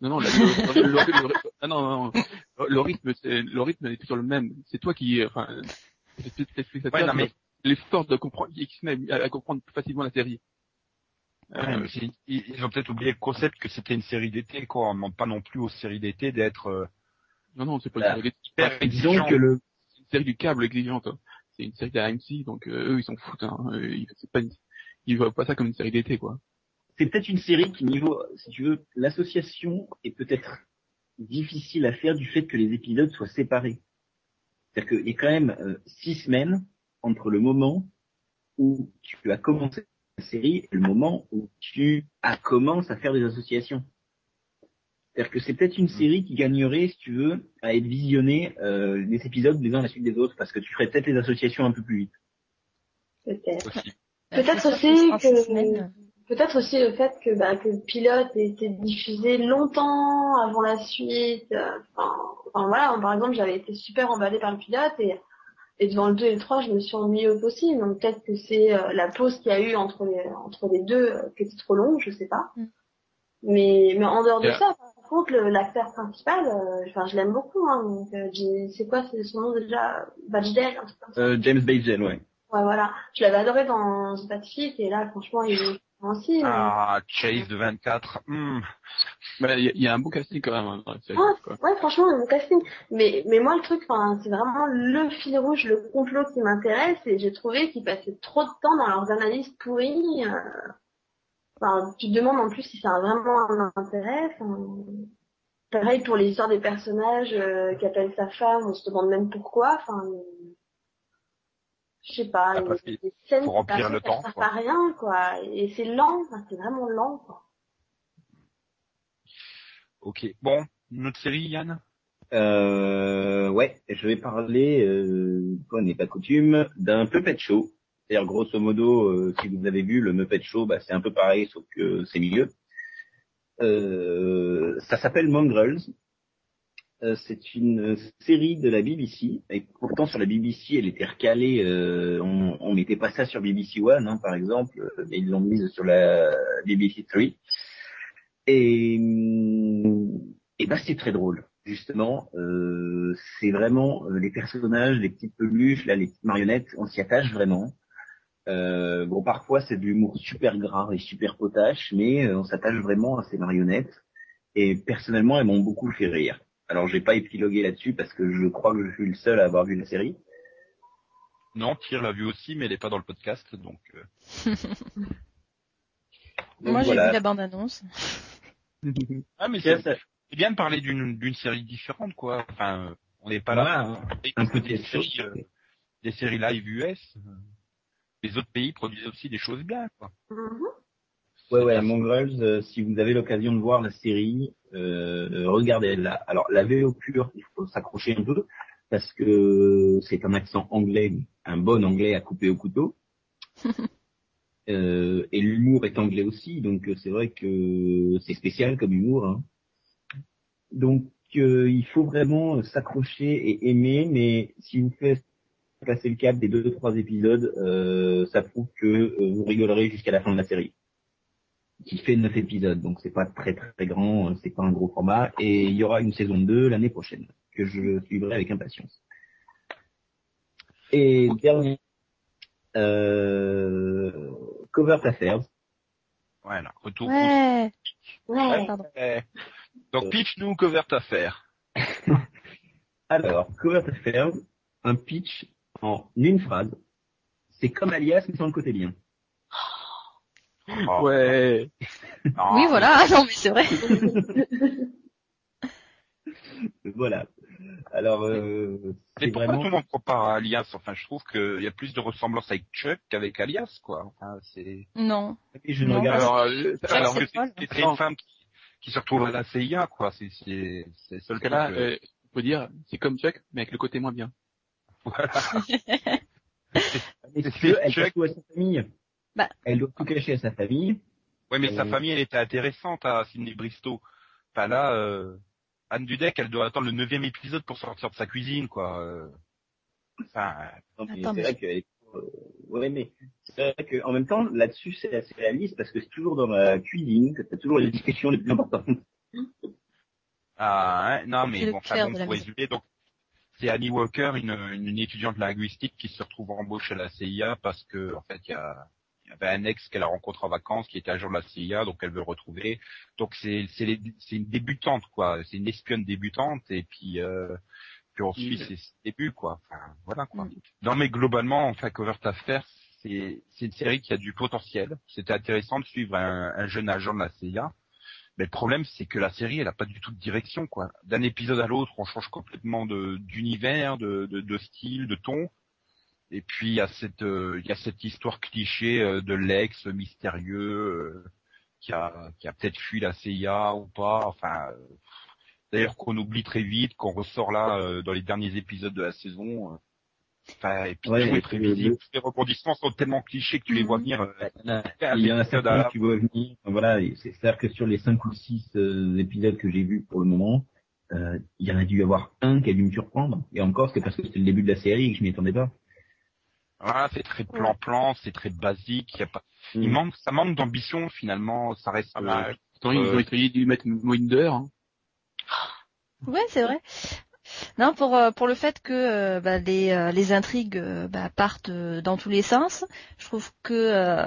Non, non, la- le, le- le- ah non, non, le rythme, c'est- le rythme est toujours le même. C'est toi qui, enfin, Ouais, non, mais- l'effort de comprendre, qui se met à, à comprendre plus facilement la série. ouais, Euh, mais ils, ont peut-être oublié le concept que c'était une série d'été, quoi. On demande pas non plus aux séries d'été d'être euh, non, non, c'est pas une série, hyper Disons que le, c'est une série du câble exigeante. hein. C'est une série de AMC, donc euh, eux, ils s'en foutent. Hein. Euh, Ils, voient pas ça comme une série d'été, quoi. c'est peut-être une série qui niveau, si tu veux, l'association est peut-être difficile à faire du fait que les épisodes soient séparés. C'est-à-dire qu'il y a quand même euh, six semaines entre le moment où tu as commencé la série et le moment où tu as commencé à faire des associations. C'est-à-dire que c'est peut-être une série qui gagnerait, si tu veux, à être visionnée euh, des épisodes les uns à la suite des autres, parce que tu ferais peut-être les associations un peu plus vite. Peut-être. aussi. Peut-être aussi que-. Peut-être aussi le fait que, bah, que le pilote ait été diffusé longtemps avant la suite. euh, Enfin, enfin, voilà, par exemple, j'avais été super emballée par le pilote et, et devant le 2 et le 3, je me suis ennuyée au possible. Donc peut-être que c'est euh, la pause qu'il y a eu entre les, entre les deux euh, qui était trop longue, je sais pas. Mm. Mais, mais en dehors de Yeah. ça, par contre, le- l'acteur principal, euh, je l'aime beaucoup. Hein, donc, euh, c'est quoi c'est son nom déjà? Bachdel, un truc comme ça. Euh, James Bagel, ouais. Ouais, voilà. Je l'avais adoré dans The Pacific et là, franchement, il est aussi. mais- Ah, Chase de 24. hmm. Il y, a- il y a un beau casting quand même hein, série. Ah, quoi. Ouais, franchement, le casting. Mais, mais moi, le truc, c'est vraiment le fil rouge, le complot qui m'intéresse et j'ai trouvé qu'ils passaient trop de temps dans leurs analyses pourries. euh. Enfin, tu te demandes en plus si ça a vraiment un intérêt. enfin. Pareil pour les histoires des personnages euh, qui appellent sa femme, on se demande même pourquoi. Enfin, je sais pas. Ah, des scènes qui remplir le ça temps, sert quoi. à rien, quoi. Et c'est lent, enfin, c'est vraiment lent, quoi. Ok. Bon, une autre série, Yann? Euh, ouais, je vais parler, euh, quoi n'est pas coutume, d'un Puppet Show. C'est-à-dire, grosso modo, euh, si vous avez vu le Muppet Show, bah, c'est un peu pareil, sauf que c'est mieux. Euh, ça s'appelle Mongrels. Euh, c'est une série de la BBC, et pourtant sur la BBC, elle était recalée, euh, on, mettait pas ça sur BBC One, hein, par exemple, mais ils l'ont mise sur la BBC Three. Et, et bah c'est très drôle justement, euh, c'est vraiment les personnages, les petites peluches, là, les petites marionnettes, on s'y attache vraiment. Euh, bon, parfois c'est de l'humour super gras et super potache, mais euh, on s'attache vraiment à ces marionnettes. Et personnellement, elles m'ont beaucoup fait rire. Alors, j'ai pas épilogué là-dessus parce que je crois que je suis le seul à avoir vu la série. Non, Tyr l'a vu aussi, mais elle est pas dans le podcast, donc. euh, Donc, Moi, j'ai vu la bande-annonce. Ah, mais c'est ça- c'est bien de parler d'une d'une série différente, quoi. Enfin, on n'est pas là. hein. Un peu des séries, euh, des séries live US. Euh, Les autres pays produisent aussi des choses bien, quoi. Mhm. Ouais, ouais. Mongrels, euh, si vous avez l'occasion de voir la série, euh, regardez-la. Alors, la VO pure, il faut s'accrocher un peu, parce que c'est un accent anglais, un bon anglais à couper au couteau. Euh, et l'humour est anglais aussi, donc euh, c'est vrai que c'est spécial comme humour. hein. Donc, euh, il faut vraiment s'accrocher et aimer, mais si vous faites passer le cap des deux trois épisodes, euh, ça prouve que euh, vous rigolerez jusqu'à la fin de la série qui fait neuf épisodes, donc c'est pas très très grand, euh, c'est pas un gros format, et il y aura une saison 2 l'année prochaine, que je suivrai avec impatience. Et dernier, euh, Covert Affairs, Voilà, retour. Ouais. Ouais. Pardon. Eh. Donc, pitch nous Covert Affair. Alors, Covert Affairs, un pitch en une phrase. C'est comme Alias, mais sans le côté bien. Oh. Ouais. Non, oui, voilà. Non, mais c'est vrai. Voilà. Alors, euh, Mais c'est pourquoi vraiment... tout le monde compare à Alias? Enfin, je trouve qu'il y a plus de ressemblance avec Chuck qu'avec Alias, quoi. Enfin, c'est. Non. Et je ne Non, regarde Alors, euh, alors c'est que c'est une femme qui, qui se retrouve à la CIA, quoi. C'est c'est c'est seul cas-là, truc, euh, euh, faut dire, c'est comme Chuck, mais avec le côté moins bien. Voilà. Mais si elle Chuck. cache tout à sa famille. Bah. Elle doit tout cacher à sa famille. Ouais, mais sa famille, elle était intéressante à Sidney Bristow. Enfin là, euh, Anne Dudek, elle doit attendre le neuvième épisode pour sortir de sa cuisine, quoi. euh. Enfin, c'est vrai qu'elle euh, ouais, mais c'est vrai qu'en même temps, là-dessus, c'est assez réaliste parce que c'est toujours dans la cuisine que t'as toujours les discussions les plus importantes. ah, hein, non, mais bon, la bon, pour résumer, donc c'est Annie Walker, une, une étudiante linguistique qui se retrouve embauchée à la CIA parce que en fait, il y a il y avait un ex qu'elle a rencontré en vacances qui était agent de la CIA, donc elle veut le retrouver. Donc c'est une débutante quoi, c'est une espionne débutante et puis euh, puis on suit ses débuts quoi. Enfin voilà quoi. Non mais globalement, enfin Covert Affair, c'est c'est une série qui a du potentiel. C'était intéressant de suivre un, un jeune agent de la CIA. Mais le problème, c'est que la série, elle a pas du tout de direction, quoi. D'un épisode à l'autre, on change complètement d'univers, de, de, de style, de ton. Et puis il y a cette euh, il y a cette histoire cliché euh, de l'ex mystérieux euh, qui a qui a peut-être fui la CIA ou pas. Enfin, d'ailleurs qu'on oublie très vite, qu'on ressort là dans les derniers épisodes de la saison. Euh. Enfin, et puis Ouais, tout et est puis, prévisible. le- Tous les rebondissements sont tellement clichés que tu les vois venir. euh, Il y en a certains que tu vois venir. Voilà, c'est c'est-à-dire que sur les cinq ou six euh, épisodes que j'ai vus pour le moment, euh, il y en a dû y avoir un qui a dû me surprendre. Et encore, c'est parce que c'était le début de la série et que je m'y attendais pas. Voilà, c'est très plan-plan, c'est très basique. Il y a pas, il Mm. manque, ça manque d'ambition finalement. Ça reste. Ah bah, euh, pourtant, ils euh, ont essayé de lui mettre Winder. Hein. Ouais, c'est vrai. Non, pour euh, pour le fait que euh, bah, les euh, les intrigues bah, partent dans tous les sens, je trouve que, euh,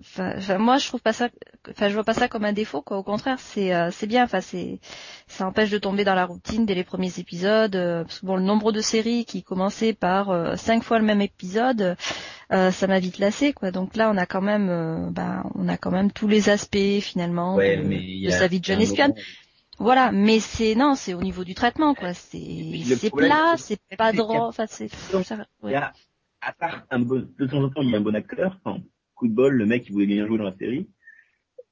enfin, moi je trouve pas ça, enfin je vois pas ça comme un défaut quoi. Au contraire, c'est euh, c'est bien. Enfin, c'est ça empêche de tomber dans la routine dès les premiers épisodes. euh, parce que bon, le nombre de séries qui commençaient par cinq fois le même épisode, euh, ça m'a vite lassé quoi. Donc là, on a quand même, bah, on a quand même tous les aspects finalement Ouais, de, mais sa vie de jeune un espionne. moment- Voilà, mais c'est non, c'est au niveau du traitement quoi. C'est plat, c'est- pas a- Enfin, c'est ouais. y a, à part un bon, de temps en temps, il y a un bon acteur. Enfin, coup de bol, le mec, il voulait bien jouer dans la série.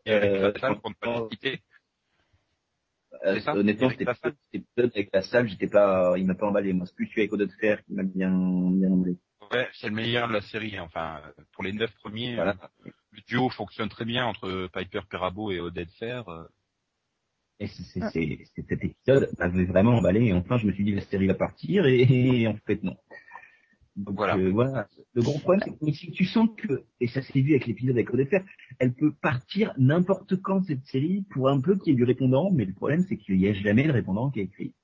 et avec Euh, la salle pour ne pas le quitter. Euh, ça, honnêtement, cet épisode avec la salle, j'étais pas, il m'a pas emballé. Moi, c'est plus celui avec Odette Fer qui m'a bien, bien emballé. Ouais, c'est le meilleur de la série. Enfin, euh, pour les neuf premiers, Voilà. euh, le duo fonctionne très bien entre Piper Perabo et Odette Fer. Et c'est, c'est, c'est- c'est- cet épisode m'avait vraiment emballé. Et enfin, je me suis dit, la série va partir, et, et en fait, non. Donc, Voilà. euh, voilà. Le gros problème, c'est si tu sens que, et ça s'est vu avec l'épisode avec Fer, elle peut partir n'importe quand, cette série, pour un peu qu'il y ait du répondant, mais le problème, c'est qu'il n'y a jamais le répondant qui est écrit.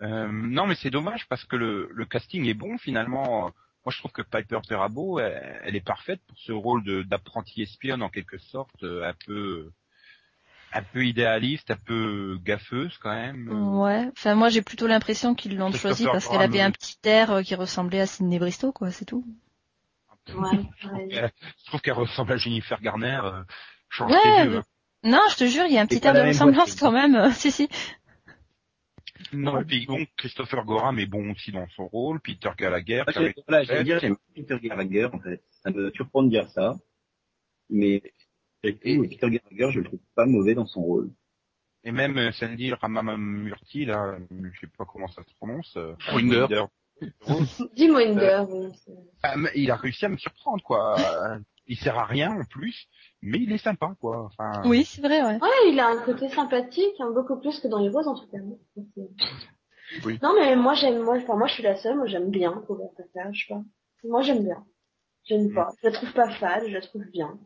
Euh, non, mais c'est dommage parce que le, le casting est bon finalement. Moi, je trouve que Piper Perabo, elle, elle est parfaite pour ce rôle de d'apprentie espionne en quelque sorte, euh, un peu un peu idéaliste, un peu gaffeuse quand même. Ouais. Enfin, moi j'ai plutôt l'impression qu'ils l'ont choisi parce qu'elle avait euh, un petit air euh, qui ressemblait à Sidney Bristow, quoi. C'est tout. Ouais. Je trouve qu'elle ressemble à Jennifer Garner. Euh, change Ouais, yeux, hein. Non, je te jure, il y a un petit air de ressemblance quand même. euh, si si. Non, et puis bon, Christopher Gorham est bon aussi dans son rôle. Peter Gallagher. Ah, Voilà, j'allais dire, j'aime Peter Gallagher, en fait. Ça me surprend de dire ça. Mais, et Peter Gallagher, je le trouve pas mauvais dans son rôle. Et même euh, Sandy Ramamamurti, là, je sais pas comment ça se prononce. euh, Winder. Jim Winder, c'est- Ah, il a réussi à me surprendre, quoi. Euh, il sert à rien en plus, mais il est sympa, quoi. Enfin, Oui, c'est vrai, ouais. Ouais, il a un côté sympathique, hein, beaucoup plus que dans les Roses en tout cas. Oui. Non mais moi j'aime, moi, enfin moi je suis la seule, moi j'aime bien Affair, je sais pas. Moi j'aime bien. J'aime Mm. pas. Je la trouve pas fade, je la trouve bien.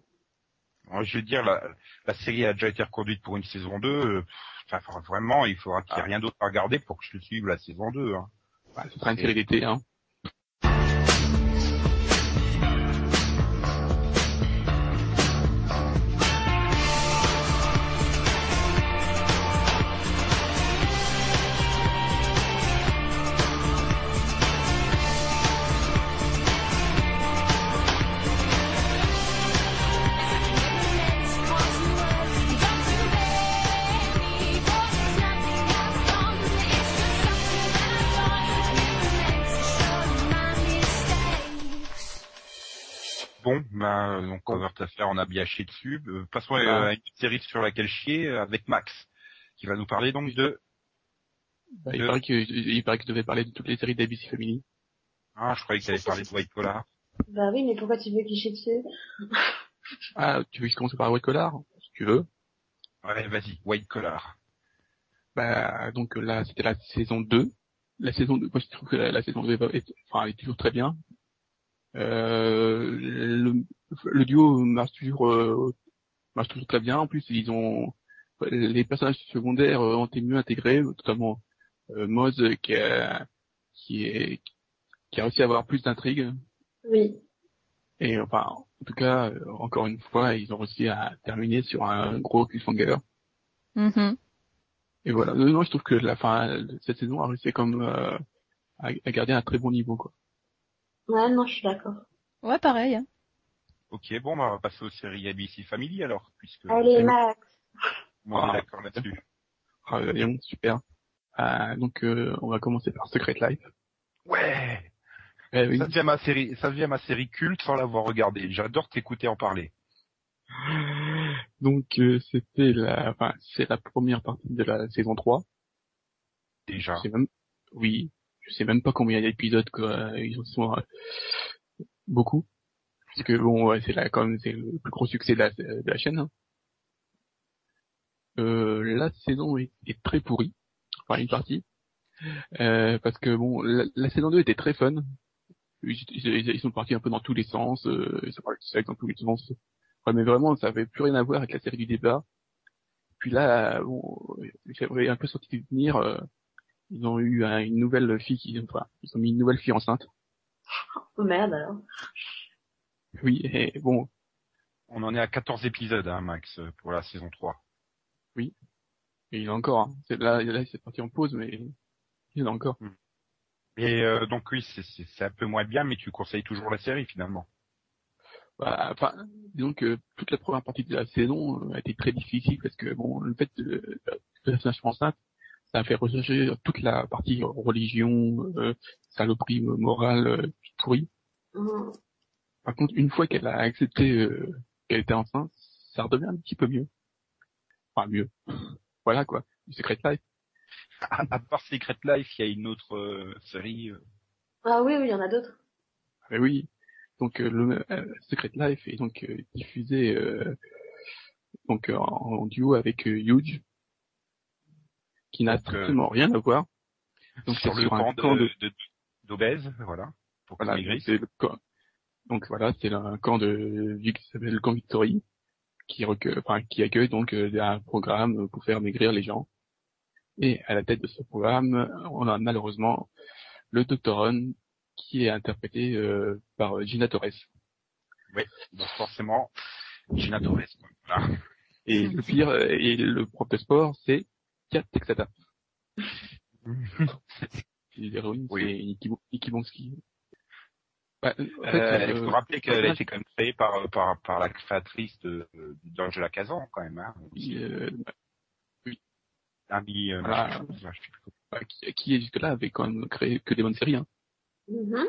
Je veux dire, la, la série a déjà été reconduite pour une saison 2. euh, Enfin, vraiment, il faudra qu'il n'y ait Ah. rien d'autre à regarder pour que je suive la saison 2. Hein. Bah, ce sera une série d'été. Hein. Donc on va te faire, on a bien chié dessus. Euh, passons Ah. à une série sur laquelle chier euh, avec Max, qui va nous parler donc de. Bah, il, de- paraît que, il paraît que je devais parler de toutes les séries d'ABC Family. Ah, je croyais que tu allais parler de White Collar. Bah oui, mais pourquoi tu veux qu'il chie dessus? Ah, tu veux que je commence par White Collar Si tu veux. Ouais, vas-y, White Collar. Bah, donc là, c'était la saison 2. La saison 2, moi je trouve que la, la saison 2 est, est- enfin, est toujours très bien. Euh, le, le duo marche toujours, euh, marche toujours très bien. En plus, ils ont les personnages secondaires euh, ont été mieux intégrés, notamment euh, Moz qui, a, qui est qui a réussi à avoir plus d'intrigue. Oui. Et enfin, en tout cas, euh, encore une fois, ils ont réussi à terminer sur un gros cliffhanger. Mhm. Et voilà. Non, je trouve que la fin de cette saison a réussi comme euh, à, à garder un très bon niveau, quoi. Ouais, non, je suis d'accord. Ouais, pareil. hein. Ok, bon, bah, on va passer aux séries ABC Family alors, puisque Allez. Max. on est Ah. d'accord là-dessus. Ah, euh, super. Euh, donc, euh, on va commencer par Secret Life. Ouais. Eh oui. Ça devient ma série, ça devient ma série culte sans l'avoir regardée. J'adore t'écouter en parler. Donc, euh, c'était la, enfin, c'est la première partie de la saison 3. Déjà. Je sais même, oui, je sais même pas combien il y a d'épisodes, quoi. Ils en sont euh, beaucoup. Parce que bon, ouais, c'est là quand même, c'est le plus gros succès de la, de la chaîne. hein. Euh, la saison est, très pourrie. Enfin, une partie. Euh, parce que bon, la, saison 2 était très fun. Ils, sont partis un peu dans tous les sens, euh, ils sont partis dans tous les sens. Ouais, mais vraiment, ça avait plus rien à voir avec la série du débat. Puis là, bon, j'avais un peu sorti de venir, euh, ils ont eu un- une nouvelle fille qui, enfin, ils ont mis une nouvelle fille enceinte. Oh merde alors. Oui, et bon, On en est à 14 épisodes, hein, Max, pour la saison 3. et il y en a encore. hein. C'est là, là, c'est parti en pause, mais il y en a encore. Et euh, donc oui, c'est- c'est c'est un peu moins bien, mais tu conseilles toujours la série finalement. Bah, Enfin, disons que toute la première partie de la saison euh, a été très difficile parce que bon, le fait de, de enceinte, ça a fait rechercher toute la partie religion, euh, saloperie morale, euh, pourrie. Par contre, une fois qu'elle a accepté euh, qu'elle était enceinte, ça redevient un petit peu mieux. Enfin, mieux. Voilà, quoi. Du Secret Life. À, à part Secret Life, il y a une autre euh, série. euh, Ah oui, oui, il y en a d'autres. Mais oui. Donc, euh, le euh, Secret Life est donc euh, diffusé euh, donc euh, en, en duo avec euh, Huge, qui n'a euh, strictement rien à voir. Donc, sur c'est le sur un camp de d'obèses, voilà. Pour Voilà, c'est le camp. Donc voilà, c'est un camp de qui s'appelle le camp Victory, qui recueille, enfin qui accueille donc euh, un programme pour faire maigrir les gens. Et à la tête de ce programme, on a malheureusement le Dr. On, qui est interprété euh, par Gina Torres. Donc forcément, Gina Torres. Voilà. Et le pire, euh, et le prof de sport, c'est Kat Texata. L'héroïne, Oui. c'est Nikki, Bonsky. Bah, en fait, Euh, il euh, faut rappeler qu'elle a été quand même créée par, par, par la créatrice de, d'Angela Kazan, quand même. Hein. euh, Abby, euh, Voilà. machin chose, là, je sais plus comment. bah, qui, qui jusque-là avait quand même créé que des bonnes séries. Hein. Mhm.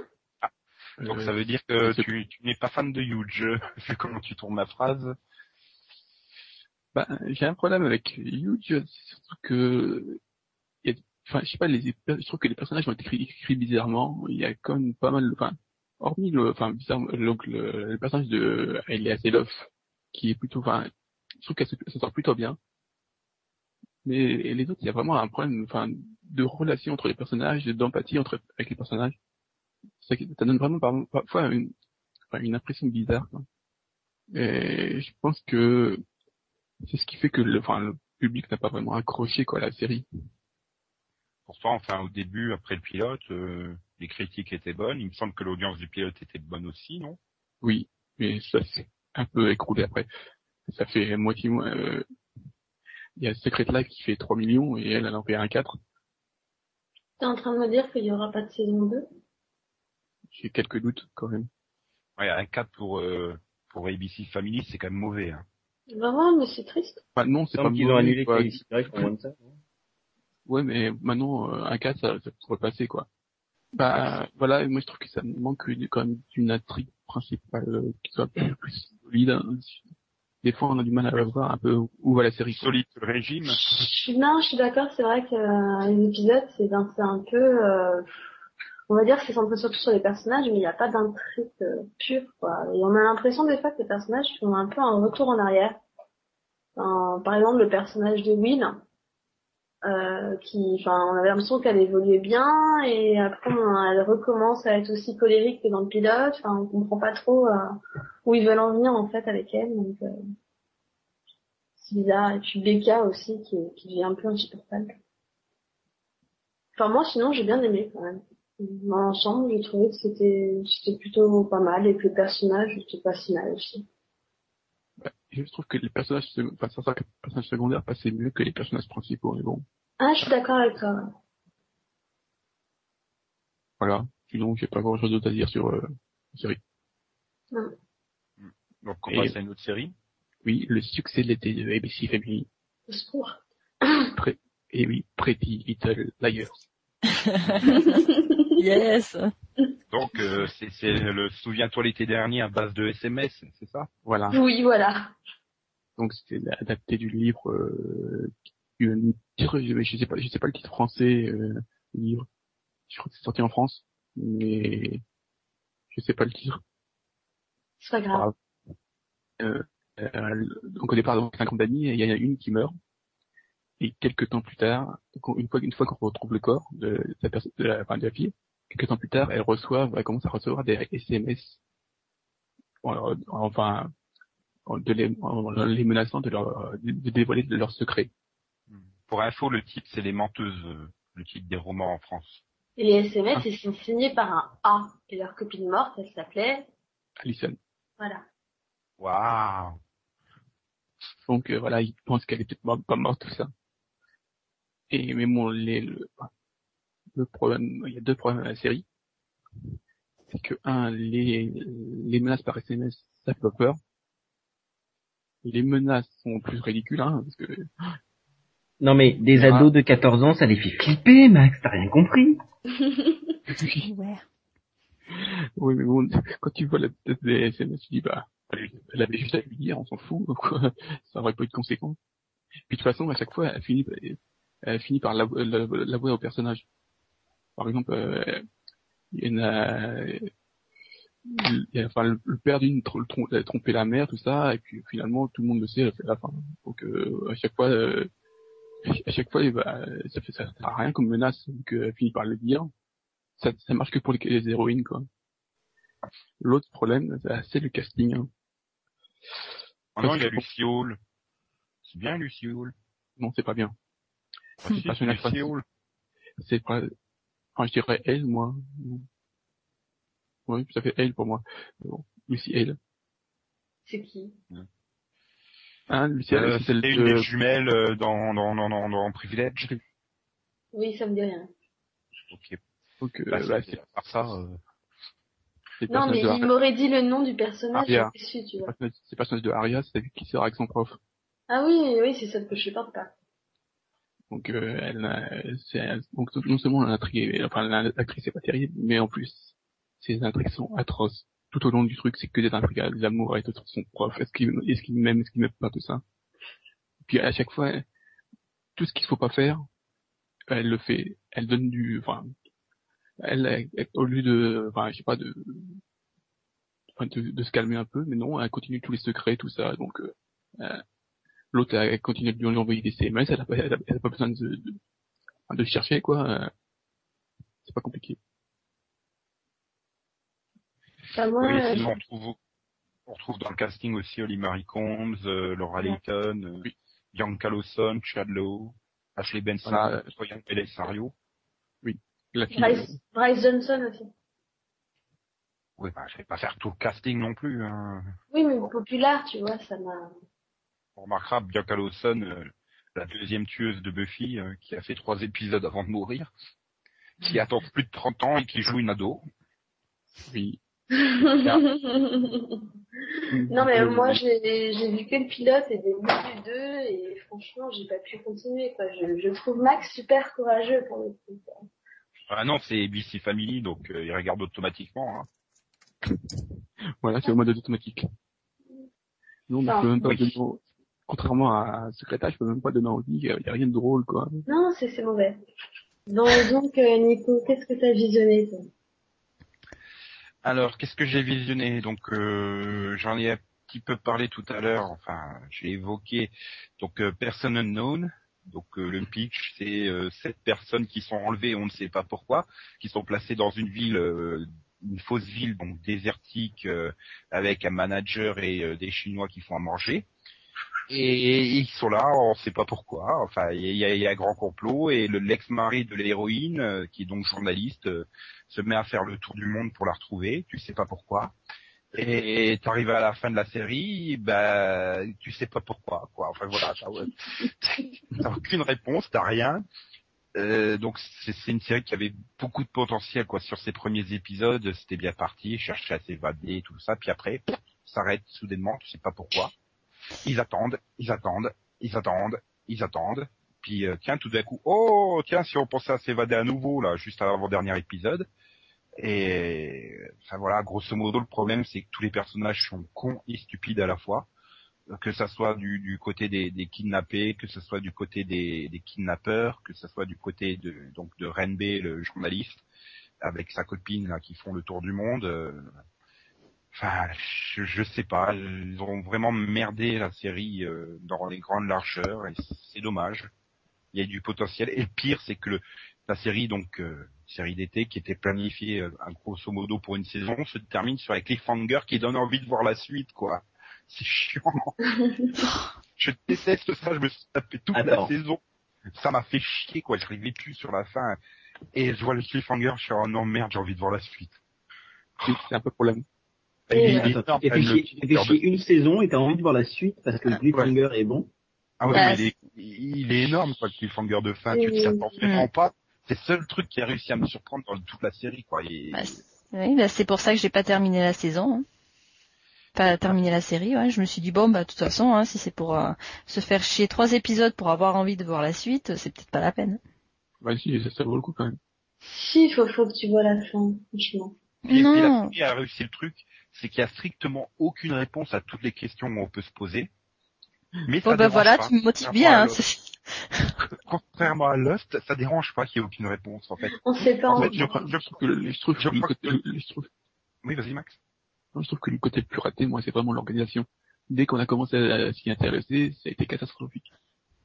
Donc Euh, ça veut dire que tu, tu n'es pas fan de Huge, vu comment tu tournes la phrase. Bah, j'ai un problème avec Huge, c'est surtout que, il y a- enfin, je sais pas, les, je trouve que les personnages ont été écrits, écrits bizarrement. Il y a quand même pas mal, enfin, hormis le, enfin, bizarre, donc le, personnage de Elia Seloff, qui est plutôt, enfin, je trouve qu'elle se- s'en sort plutôt bien. Mais les autres, il y a vraiment un problème, enfin, de relation entre les personnages, d'empathie entre avec les personnages. Ça, ça donne vraiment par- parfois une, une impression bizarre. Quoi. Et je pense que c'est ce qui fait que le, enfin, le public n'a pas vraiment accroché quoi à la série. Pourtant, enfin, au début, après le pilote, euh, les critiques étaient bonnes. Il me semble que l'audience du pilote était bonne aussi, non? Oui, mais ça s'est un peu écroulé après. Ça fait moitié moins. euh, Il y a Secret Life qui fait 3 millions et elle, elle en fait 1,4. T'es en train de me dire qu'il y aura pas de saison 2 J'ai quelques doutes quand même. Ouais, un 4 pour, euh, pour ABC Family, c'est quand même mauvais. Hein. Vraiment, mais c'est triste. Enfin, non, c'est pas qu'ils ont annulé font moins de ça. Ouais, mais maintenant, euh, un 4, ça, ça pourrait passer, quoi. Bah voilà, moi je trouve que ça me manque une- quand même d'une intrigue principale euh, qui soit plus solide. hein. Des fois on a du mal à voir un peu où va la série. Solide le régime. Je suis- Non, je suis d'accord, c'est vrai que euh, les épisodes, c'est un, c'est un peu... euh, on va dire que c'est centré surtout sur les personnages, mais il n'y a pas d'intrigue euh, pure, quoi. Et on a l'impression des fois que les personnages font un peu un retour en arrière. Enfin, par exemple, le personnage de Will, euh, qui, enfin, on avait l'impression qu'elle évoluait bien, et après, elle recommence à être aussi colérique que dans le pilote. Enfin, on comprend pas trop euh, où ils veulent en venir, en fait, avec elle, donc... euh, c'est bizarre. Et puis Becca aussi, qui, qui devient un peu insupportable. Enfin, moi, sinon, j'ai bien aimé, quand même. Dans l'ensemble, j'ai trouvé que c'était, c'était plutôt pas mal, et que le personnage, c'était pas si mal aussi. Je trouve que les personnages, sec- enfin certains personnages secondaires passaient mieux que les personnages principaux. Mais bon, Ah, je suis d'accord avec toi. voilà. Sinon, j'ai pas grand chose d'autre à dire sur euh, la série. Donc on Et- passe à une autre série. Oui, le succès de l'été de ABC Family. Au secours. Et oui, Pretty Little Liars. Yes. Donc euh, c'est c'est le souviens-toi l'été dernier à base de SMS, c'est ça? Voilà. Oui, voilà. Donc c'était adapté du livre, euh, une, je sais pas, je sais pas le titre français, euh, du livre. Je crois que c'est sorti en France, mais je sais pas le titre. C'est pas grave. Euh, euh, donc au départ, donc, 50 d'amis, il y en a une qui meurt. Et quelques temps plus tard, une fois, une fois qu'on retrouve le corps de la, personne, de la, enfin, de la fille, quelques temps plus tard, elle reçoit, elle commence à recevoir des SMS, en- enfin, de les, en les menaçant de leur, de, dévoiler de leurs secrets. Pour info, le titre c'est les menteuses, euh, le titre des romans en France. Et les SMS, ils sont signés par un A. Et leur copine morte, elle s'appelait, Alison. voilà. Waouh Donc euh, voilà, ils pensent qu'elle est peut-être pas, pas morte, tout ça. Et mais bon, les, le, le problème, il y a deux problèmes à la série. C'est que un, les, les menaces par SMS, ça fait pas peur. Les menaces sont plus ridicules, hein, parce que Non mais des Ah. ados de 14 ans, ça les fait flipper, Max, t'as rien compris Ouais. oui, mais bon, quand tu vois la tête des SMS, tu dis bah, elle avait juste à lui dire, on s'en fout, quoi. ça aurait pas eu de conséquences. Puis de toute façon, à chaque fois, elle finit, elle finit par l'avouer la, l'avouer au personnage. Par exemple, euh, il y en a, il y a- enfin, le, le père d'une tr- trom- a trompé la mère, tout ça, et puis finalement, tout le monde le sait, la fin. Donc, euh, à chaque fois, euh, à chaque fois, ben, ça fait ça sert à rien comme menace, donc euh, elle finit par le dire. Ça, ça marche que pour les, les héroïnes, quoi. L'autre problème, c'est le casting. hein. Oh non, Parce il y a que- Hall. C'est bien Lucie Hall. Non, c'est pas bien. Ah, C'est si, le personnage Lucie principal. Hall. C'est pas, enfin, je dirais elle, moi. Oui, ça fait elle pour moi. Mais Bon, Lucy Hale. C'est qui? Hein, Lucy Euh, c'est celle une des de... jumelles euh, dans, dans, dans, dans, dans Privilege. Oui, ça me dit rien. Ok. Donc, euh, Bah, bah, c'est- à part ça, euh, Non, mais il m'aurait dit le nom du personnage, su, tu vois. le personnage de Aria, c'est qui sort avec son prof. Ah oui, oui, c'est celle que je supporte pas. Donc, euh, elle, donc non seulement l'intrigue, est- enfin l'actrice est pas terrible, mais en plus, ses intrigues sont atroces. Tout au long du truc, c'est que des intrigues, l'amour avec son prof, est-ce qu'il, est-ce qu'il m'aime, est-ce qu'il m'aime pas, tout ça? Puis à chaque fois, tout ce qu'il faut pas faire, elle le fait. Elle donne du, enfin, elle, au lieu de, enfin, je sais pas, de, enfin, de, de se calmer un peu, mais non, elle continue tous les secrets, tout ça, donc, euh, l'autre, elle continue de lui envoyer des CMS, elle a pas, elle a, elle a pas besoin de, de, de chercher, quoi, euh, c'est pas compliqué. Moi, oui, euh, on retrouve, on retrouve dans le casting aussi Holly Marie Combs, euh, Laura Ouais. Layton, euh, Oui. Bianca Lawson, Chad Lowe, Ashley Benson, Voilà. Soyan Belisario. La fille, Bryce, Bryce Johnson aussi. Oui, bah, je vais pas faire tout le casting non plus. Hein. Oui, mais populaire, tu vois, ça m'a... On remarquera Bianca Lawson, euh, la deuxième tueuse de Buffy, euh, qui a fait trois épisodes avant de mourir, qui attend plus de 30 ans et qui joue une ado. oui. non mais moi j'ai j'ai vu que le pilote et des bouts du 2 et franchement j'ai pas pu continuer quoi. Je, je trouve Max super courageux pour le coup. Ah non, c'est ABC Family, donc euh, ils regardent automatiquement. Hein. Voilà, c'est au mode automatique. Non, mais je peux même pas Oui. Contrairement à Secreta, je peux même pas donner envie, il y a rien de drôle, quoi. Non, c'est c'est mauvais. Donc, euh, Nico, qu'est-ce que t'as visionné, toi? Alors, qu'est-ce que j'ai visionné? Donc, euh, j'en ai un petit peu parlé tout à l'heure. Enfin, j'ai évoqué donc euh, Person Unknown. Donc, euh, le pitch, c'est euh, sept personnes qui sont enlevées, on ne sait pas pourquoi, qui sont placées dans une ville, euh, une fausse ville, donc désertique, euh, avec un manager et euh, des Chinois qui font à manger. Et ils sont là, on ne sait pas pourquoi. Enfin, il y y a un grand complot et le l'ex-mari de l'héroïne, euh, qui est donc journaliste, euh, se met à faire le tour du monde pour la retrouver, tu sais pas pourquoi. Et t'arrives à la fin de la série, bah tu sais pas pourquoi, quoi. Enfin voilà, t'as aucune réponse, t'as rien. Euh, donc c'est une série qui avait beaucoup de potentiel, quoi. Sur ses premiers épisodes, c'était bien parti, chercher à s'évader, tout ça. Puis après, s'arrête soudainement, tu sais pas pourquoi. Ils attendent, ils attendent, ils attendent, ils attendent. Puis euh, tiens, tout d'un coup, oh tiens, si on pensait à s'évader à nouveau là, juste à l'avant-dernier épisode. Et enfin voilà, grosso modo, le problème c'est que tous les personnages sont cons et stupides à la fois, que ça soit du, côté des, kidnappés, que ce soit du côté des, kidnappeurs, que ce soit du côté de donc de Renbe, le journaliste, avec sa copine là, qui font le tour du monde. euh, Enfin, je, je sais pas, ils ont vraiment merdé la série euh, dans les grandes largeurs et c'est dommage. Il y a du potentiel et le pire c'est que le, la série donc euh, série d'été qui était planifiée euh, à grosso modo pour une saison se termine sur un cliffhanger qui donne envie de voir la suite quoi. C'est chiant. je déteste ça, je me suis tapé toute Attends. la saison. Ça m'a fait chier quoi, je n'arrivais plus sur la fin. Et je vois le cliffhanger, je suis oh non merde, j'ai envie de voir la suite. C'est un peu pour Il est Attends, tu fait tu une saison et t'as envie de voir la suite parce que le Ouais. cliffhanger est bon. Ah ouais, Bah, mais il est, il est énorme, quoi, le cliffhanger de fin. Tu Oui. t'y attends vraiment pas. C'est le seul truc qui a réussi à me surprendre dans toute la série, quoi. Et- Bah, c'est- oui, bah, c'est pour ça que j'ai pas terminé la saison. hein. Pas terminé la série, ouais. Je me suis dit bon bah de toute façon, hein, si c'est pour euh, se faire chier trois épisodes pour avoir envie de voir la suite, c'est peut-être pas la peine. Ouais, si, ça, ça vaut le coup quand même. Si, faut, faut que tu vois la fin, franchement. et, et la non. série a réussi le truc, c'est qu'il y a strictement aucune réponse à toutes les questions qu'on peut se poser. Mais Bon ça bah dérange voilà, pas. tu me motives Contrairement bien. à hein. Lost- Contrairement à Lost, ça dérange pas qu'il y ait aucune réponse, en fait. On sait pas En en fait, je, Je, crois- je, trouve que le, je trouve je que le crois côté, que- je trouve, oui, vas-y, Max. non, je trouve que le côté le plus raté, moi, c'est vraiment l'organisation. Dès qu'on a commencé à, à s'y intéresser, ça a été catastrophique.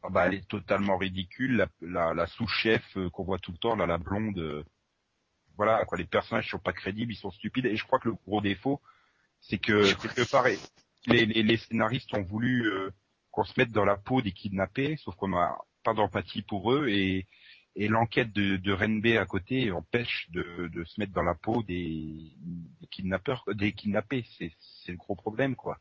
Ah bah, elle est totalement ridicule. La, la, la sous-chef euh, qu'on voit tout le temps, là, la blonde, euh, voilà, quoi, les personnages sont pas crédibles, ils sont stupides. Et je crois que le gros défaut, c'est que quelque part, les, les, les scénaristes ont voulu euh, qu'on se mette dans la peau des kidnappés, sauf qu'on n'a pas d'empathie pour eux et, et l'enquête de, de Renbe à côté empêche de, de se mettre dans la peau des, des kidnappeurs, des kidnappés. C'est c'est le gros problème, quoi.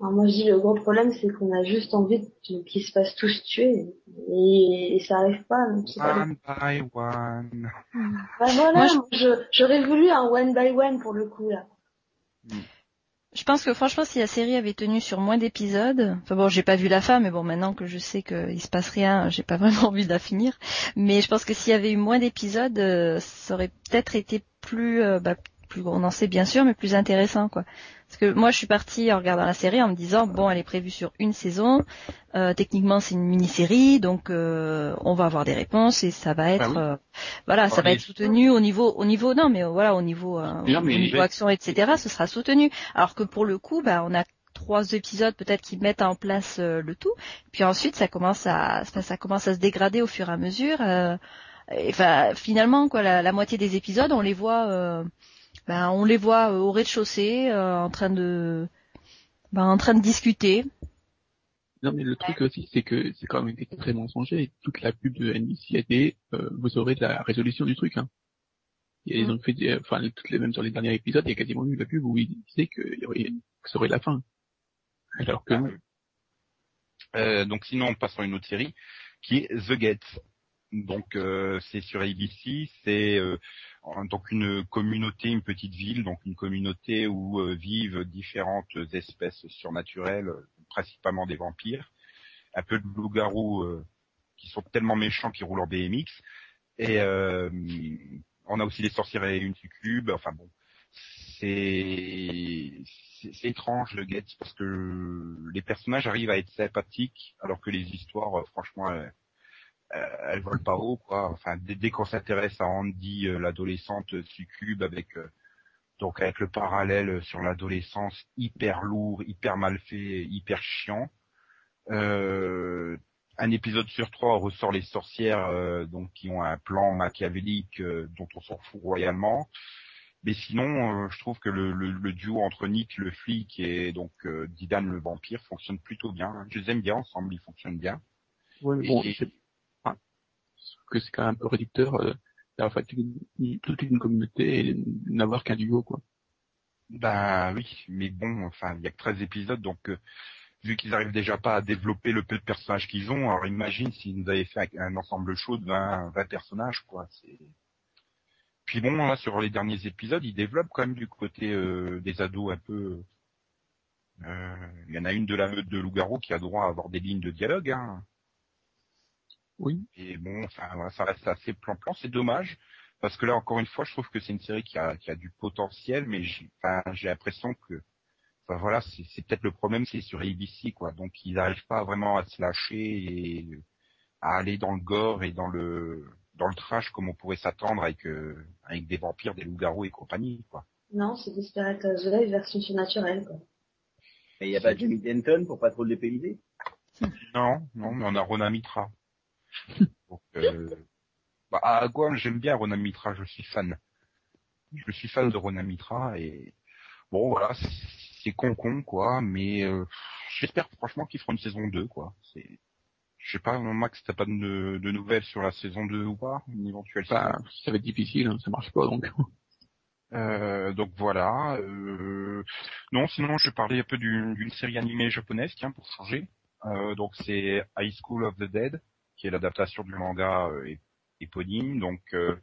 Alors moi je dis le gros problème c'est qu'on a juste envie qu'ils se fassent tous tuer et, et ça arrive pas. Donc One by one. Bah voilà, Moi, je- moi, je- j'aurais voulu un one by one pour le coup là. Je pense que franchement, si la série avait tenu sur moins d'épisodes, enfin bon, j'ai pas vu la fin, mais bon, maintenant que je sais qu'il se passe rien, j'ai pas vraiment envie de la finir. Mais je pense que s'il y avait eu moins d'épisodes, euh, ça aurait peut-être été plus, euh, bah, plus condensé bien sûr, mais plus intéressant quoi. Parce que moi, je suis partie en regardant la série en me disant bon, elle est prévue sur une saison. Euh, techniquement, c'est une mini-série, donc euh, on va avoir des réponses et ça va être, oui. euh, voilà, ça Oh, va être soutenu au niveau, au niveau, non, mais voilà, au niveau, euh, non, mais- au niveau action, etc. Ce sera soutenu. Alors que pour le coup, bah, on a trois épisodes peut-être qui mettent en place euh, le tout, puis ensuite ça commence à, ça commence à se dégrader au fur et à mesure. euh, et, Enfin, finalement, quoi, la, la moitié des épisodes, on les voit, euh, ben, on les voit euh, au rez-de-chaussée, euh, en train de, ben, en train de discuter. Non, mais le truc aussi, c'est que c'est quand même très mensonger et toute la pub de NBC a été, euh, vous aurez de la résolution du truc, hein. Et ils ont fait, des- enfin, toutes les, même sur les derniers épisodes, il y a quasiment eu la pub où ils disaient qu'il y aurait, que ça aurait la fin. Alors que. Euh, donc sinon, passons à une autre série qui est The Gates. Donc euh, c'est sur ABC, c'est euh, donc une communauté, une petite ville, donc une communauté où euh, vivent différentes espèces surnaturelles, euh, principalement des vampires, un peu de loups-garous euh, qui sont tellement méchants qu'ils roulent en BMX, Et euh, on a aussi les sorcières et une succube. Enfin bon, c'est c'est étrange le Get parce que les personnages arrivent à être sympathiques alors que les histoires, euh, franchement, elles, elles volent pas haut quoi. Enfin dès, dès qu'on s'intéresse à Andy, euh, l'adolescente succube avec euh, donc avec le parallèle sur l'adolescence hyper lourd, hyper mal fait, hyper chiant. Euh, un épisode sur trois ressort les sorcières euh, donc qui ont un plan machiavélique euh, dont on s'en fout royalement. Mais sinon, euh, je trouve que le, le, le, duo entre Nick le flic et donc euh, Didan le vampire fonctionne plutôt bien. Je les aime bien ensemble, ils fonctionnent bien. Ouais, mais bon, Et- c'est enfin, que c'est quand même un peu réducteur euh, d'avoir fait toute une communauté et n'avoir qu'un duo quoi. Ben oui, mais bon, enfin, il y a que 13 épisodes, donc euh, vu qu'ils arrivent déjà pas à développer le peu de personnages qu'ils ont, alors imagine s'ils nous avaient fait un, ensemble chaud de 20, 20 personnages, quoi. C'est... Puis bon, là, sur les derniers épisodes, ils développent quand même du côté euh, des ados un peu... Il y en a une de la meute de loup-garou qui a droit à avoir des lignes de dialogue, hein. Oui. Et bon, enfin, voilà, ça reste assez plan-plan. C'est dommage parce que là, encore une fois, je trouve que c'est une série qui a, qui a du potentiel, mais j'ai, enfin, l'impression que, enfin voilà, c'est, peut-être le problème, c'est sur ABC, quoi. Donc, ils n'arrivent pas vraiment à se lâcher et à aller dans le gore et dans le dans le trash comme on pourrait s'attendre avec euh, avec des vampires, des loups-garous et compagnie, quoi. Non, c'est Desperate Housewives version surnaturelle, quoi. Et il n'y a pas Jamie Denton pour pas trop le dépayser? Non, non, mais on a Rona Mitra. Donc, euh, bah, à Guam, j'aime bien Rona Mitra, je suis fan. Je suis fan de Rona Mitra et bon voilà, c'est- con con quoi, mais euh, j'espère franchement qu'ils feront une saison 2 quoi. C'est je sais pas, Max, t'as pas de, de nouvelles sur la saison 2 ou pas Une éventuelle saison ça va être difficile, hein, ça marche pas donc. Euh, donc voilà. Euh, non, sinon je parlais un peu d'une d'une série animée japonaise, tiens, pour changer. Euh, donc c'est High School of the Dead, qui est l'adaptation du manga euh, ép- éponyme. Donc euh,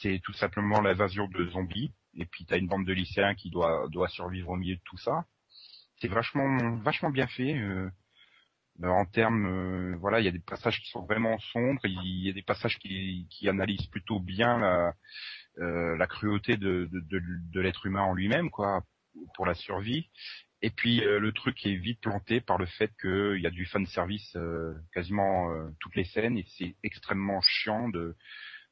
c'est tout simplement l'invasion de zombies. Et puis t'as une bande de lycéens qui doit doit survivre au milieu de tout ça. C'est vachement vachement bien fait. euh, euh, en termes, euh, voilà, il y a des passages qui sont vraiment sombres, il y a des passages qui, qui analysent plutôt bien la, euh, la cruauté de, de, de, de l'être humain en lui-même, quoi, pour la survie. Et puis euh, le truc est vite planté par le fait qu'il y a du fan service euh, quasiment euh, toutes les scènes et c'est extrêmement chiant de,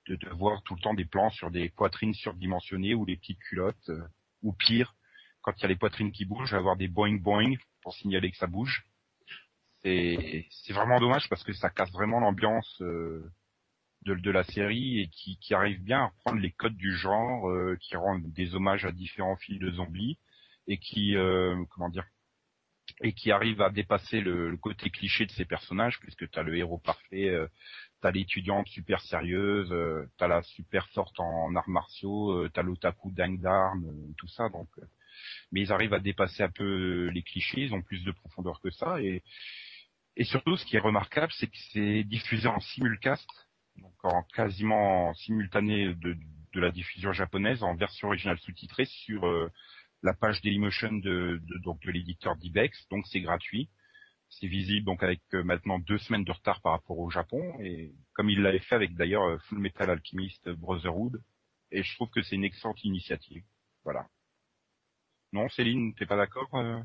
de, de voir tout le temps des plans sur des poitrines surdimensionnées ou des petites culottes euh, ou pire quand il y a les poitrines qui bougent, avoir des boing boing pour signaler que ça bouge. C'est c'est vraiment dommage parce que ça casse vraiment l'ambiance euh, de, de la série et qui, qui arrive bien à reprendre les codes du genre, euh, qui rend des hommages à différents films de zombies et qui euh, comment dire et qui arrive à dépasser le, le côté cliché de ces personnages puisque t'as le héros parfait, euh, t'as l'étudiante super sérieuse, euh, t'as la super forte en, arts martiaux, euh, t'as l'otaku dingue d'armes, euh, tout ça donc. euh, mais ils arrivent à dépasser un peu les clichés, ils ont plus de profondeur que ça et et surtout, ce qui est remarquable, c'est que c'est diffusé en simulcast, donc en quasiment simultané de, de la diffusion japonaise, en version originale sous-titrée sur la page Dailymotion de, de, donc de l'éditeur d'Ibex, donc c'est gratuit. C'est visible donc avec euh, maintenant deux semaines de retard par rapport au Japon, et comme il l'avait fait avec d'ailleurs euh, Full Metal Alchemist Brotherhood, et je trouve que c'est une excellente initiative. Voilà. Non, Céline, t'es pas d'accord euh,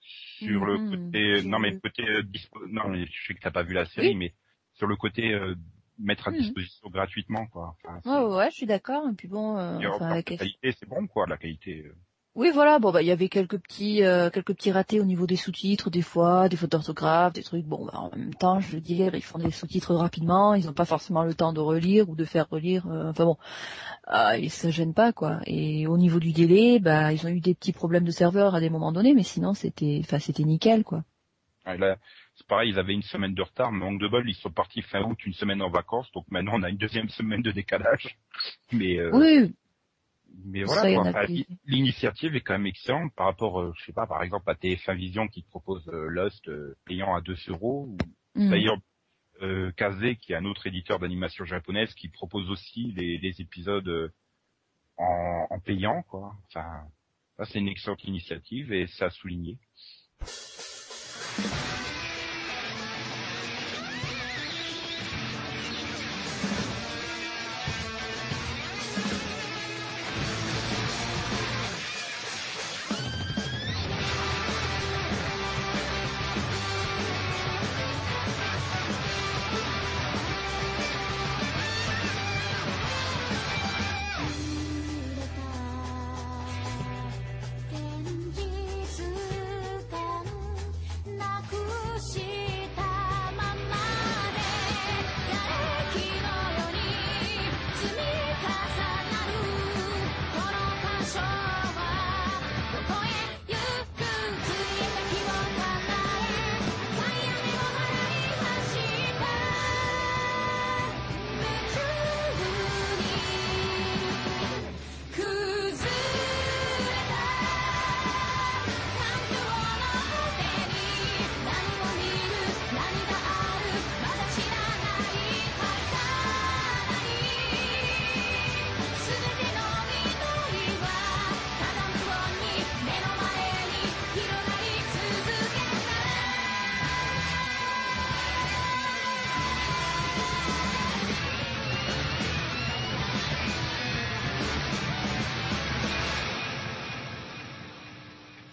sur le Mhm. côté non mais côté euh, dispo... non mais je sais que t'as pas vu la série Oui. mais sur le côté euh, mettre à disposition gratuitement quoi enfin, Ouais, ouais, ouais, je suis d'accord. Et puis bon, euh, enfin, de qualité c'est bon quoi la qualité euh. Oui, voilà. Bon, bah, il y avait quelques petits, euh, quelques petits ratés au niveau des sous-titres, des fois, des fautes d'orthographe, des trucs. Bon, bah, en même temps, je veux dire, ils font des sous-titres rapidement. Ils n'ont pas forcément le temps de relire ou de faire relire. euh, enfin bon, euh, ils se gênent pas, quoi. Et au niveau du délai, bah, ils ont eu des petits problèmes de serveur à des moments donnés, mais sinon, c'était, enfin, c'était nickel, quoi. Ouais, là, pareil ils avaient une semaine de retard mais manque de bol ils sont partis fin août une semaine en vacances donc maintenant on a une deuxième semaine de décalage mais euh, Oui, mais Ça, voilà a Enfin, l'initiative est quand même excellente par rapport euh, je sais pas par exemple à TF1 Vision qui propose euh, Lost euh, payant à 2 euros Mm. D'ailleurs, euh, Kaze, qui est un autre éditeur d'animation japonaise, qui propose aussi les, les épisodes euh, en, en payant, quoi. Enfin, ça c'est une excellente initiative et c'est à souligner.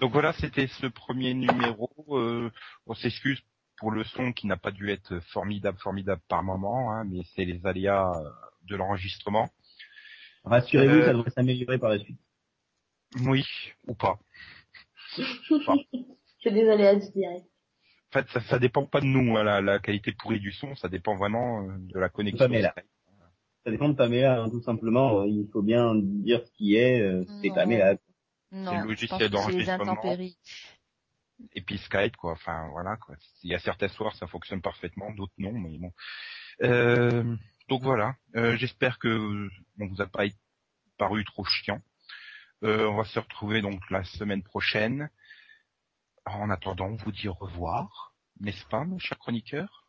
Donc voilà, c'était ce premier numéro. Euh, on s'excuse pour le son qui n'a pas dû être formidable, formidable par moment, hein, mais c'est les aléas euh, de l'enregistrement. Rassurez-vous, Euh, ça devrait s'améliorer par la suite. Oui, ou pas. C'est des aléas du direct. En fait, ça, ça dépend pas de nous, hein, la, la qualité pourrie du son, ça dépend vraiment de la connexion. Pamela. Ça dépend de Pamela, hein, tout simplement. Il faut bien dire ce qui est. euh, C'est. Pamela. Non, les d'enregistrement. Et puis Skype, quoi. Enfin, voilà, quoi. Il y a certains soirs, ça fonctionne parfaitement, d'autres non, mais bon. Euh, donc voilà. Euh, J'espère que on vous a pas paru trop chiant. Euh, on va se retrouver donc la semaine prochaine. En attendant, on vous dit au revoir, n'est-ce pas, mes chers chroniqueurs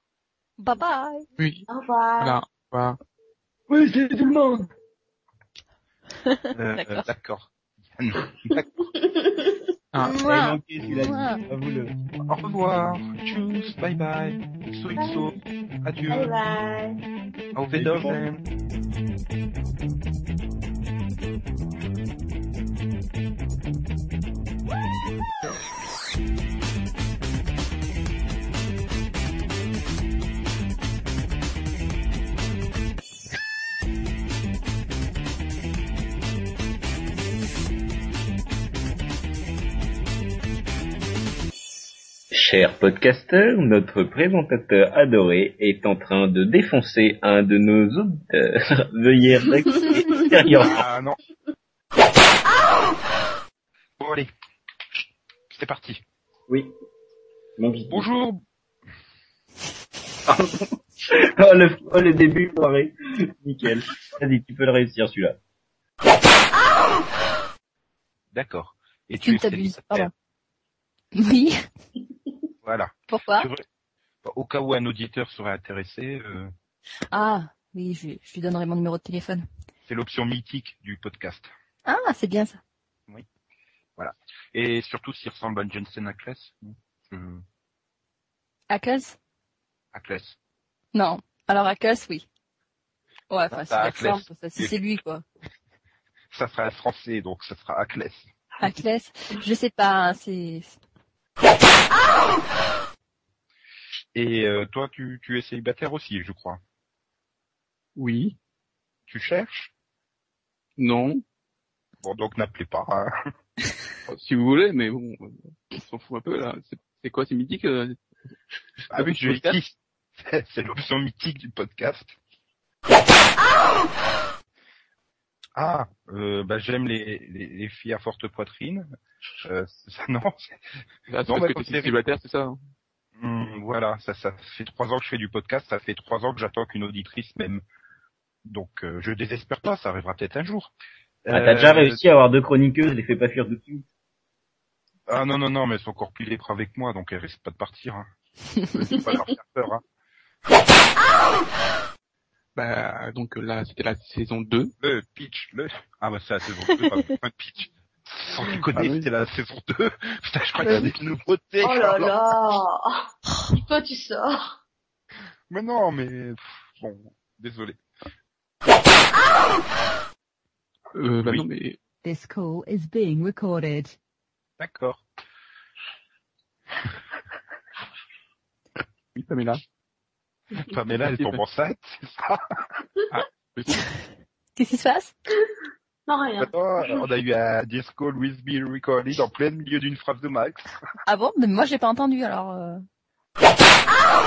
Bye bye. Oui, Au revoir. voilà. voilà. Oui, c'est tout le monde. Euh, D'accord. Ah, Il Mouah. a vous le. Au revoir. Tchuss. Bye bye. XO XO. Adieu. Bye bye. Auf Wiedersehen. Cher podcasteur, notre présentateur adoré est en train de défoncer un de nos auditeurs. Veuillez rectifier ultérieurement. Ah non. Bon allez. C'est parti. Oui. Mon. Bonjour. oh, le, oh, le début, foiré. Nickel. Vas-y, tu peux le réussir, celui-là. D'accord. Et Tu ne t'abuses. Oui. Voilà. Pourquoi veux- Au cas où un auditeur serait intéressé, euh, Ah, oui, je, je lui donnerai mon numéro de téléphone. c'est l'option mythique du podcast. Ah, c'est bien ça. Et surtout s'il ressemble à Jensen Ackles. Euh, Ackles Ackles. Non. Alors Ackles, oui. Ouais, enfin, c'est Ah, si c'est lui, quoi. Ça sera un français, donc ça sera Ackles. Ackles, je sais pas, hein, c'est... Et euh, toi, tu, tu es célibataire aussi, je crois. oui, Tu cherches? Non, Bon, donc n'appelez pas. hein. si vous voulez, mais bon, on s'en fout un peu là. C'est- quoi, c'est mythique euh, Ah oui, je. C'est l'option mythique du podcast. Ah, euh, bah j'aime les, les, les filles à forte poitrine. Euh, ça, non, c'est- Ah, c'est Non, parce bah, que t'es célibataire, c'est ça hein? Hum, voilà, ça, ça fait trois ans que je fais du podcast, ça fait trois ans que j'attends qu'une auditrice m'aime. Donc euh, je désespère pas, ça arrivera peut-être un jour. Ah, t'as déjà Euh, réussi à avoir deux chroniqueuses, les fais pas fuir tout de suite. Ah non non non, mais elles sont encore plus libres avec moi, donc elles risquent pas de partir. Hein. Je pas leur faire peur. Hein. Bah, donc là, c'était la saison 2. Le pitch, le ah bah c'est la saison 2, pas pas de pitch. Sans déconner, Ah oui. c'était la saison 2. Putain, je crois qu'il y a des nouveautés. Oh là là Toi tu sors Mais non, mais pff, bon, désolé. Euh, bah Oui. non, mais This call is being recorded. D'accord. oui, Pamela. Pamela, elle tombe enceinte, c'est ça? Qu'est-ce qui se passe? Non, rien. Attends, euh, on a eu un disco Louis B. Recorded en plein milieu d'une phrase de Max. Ah bon? Mais moi, j'ai pas entendu, alors... Euh... Ah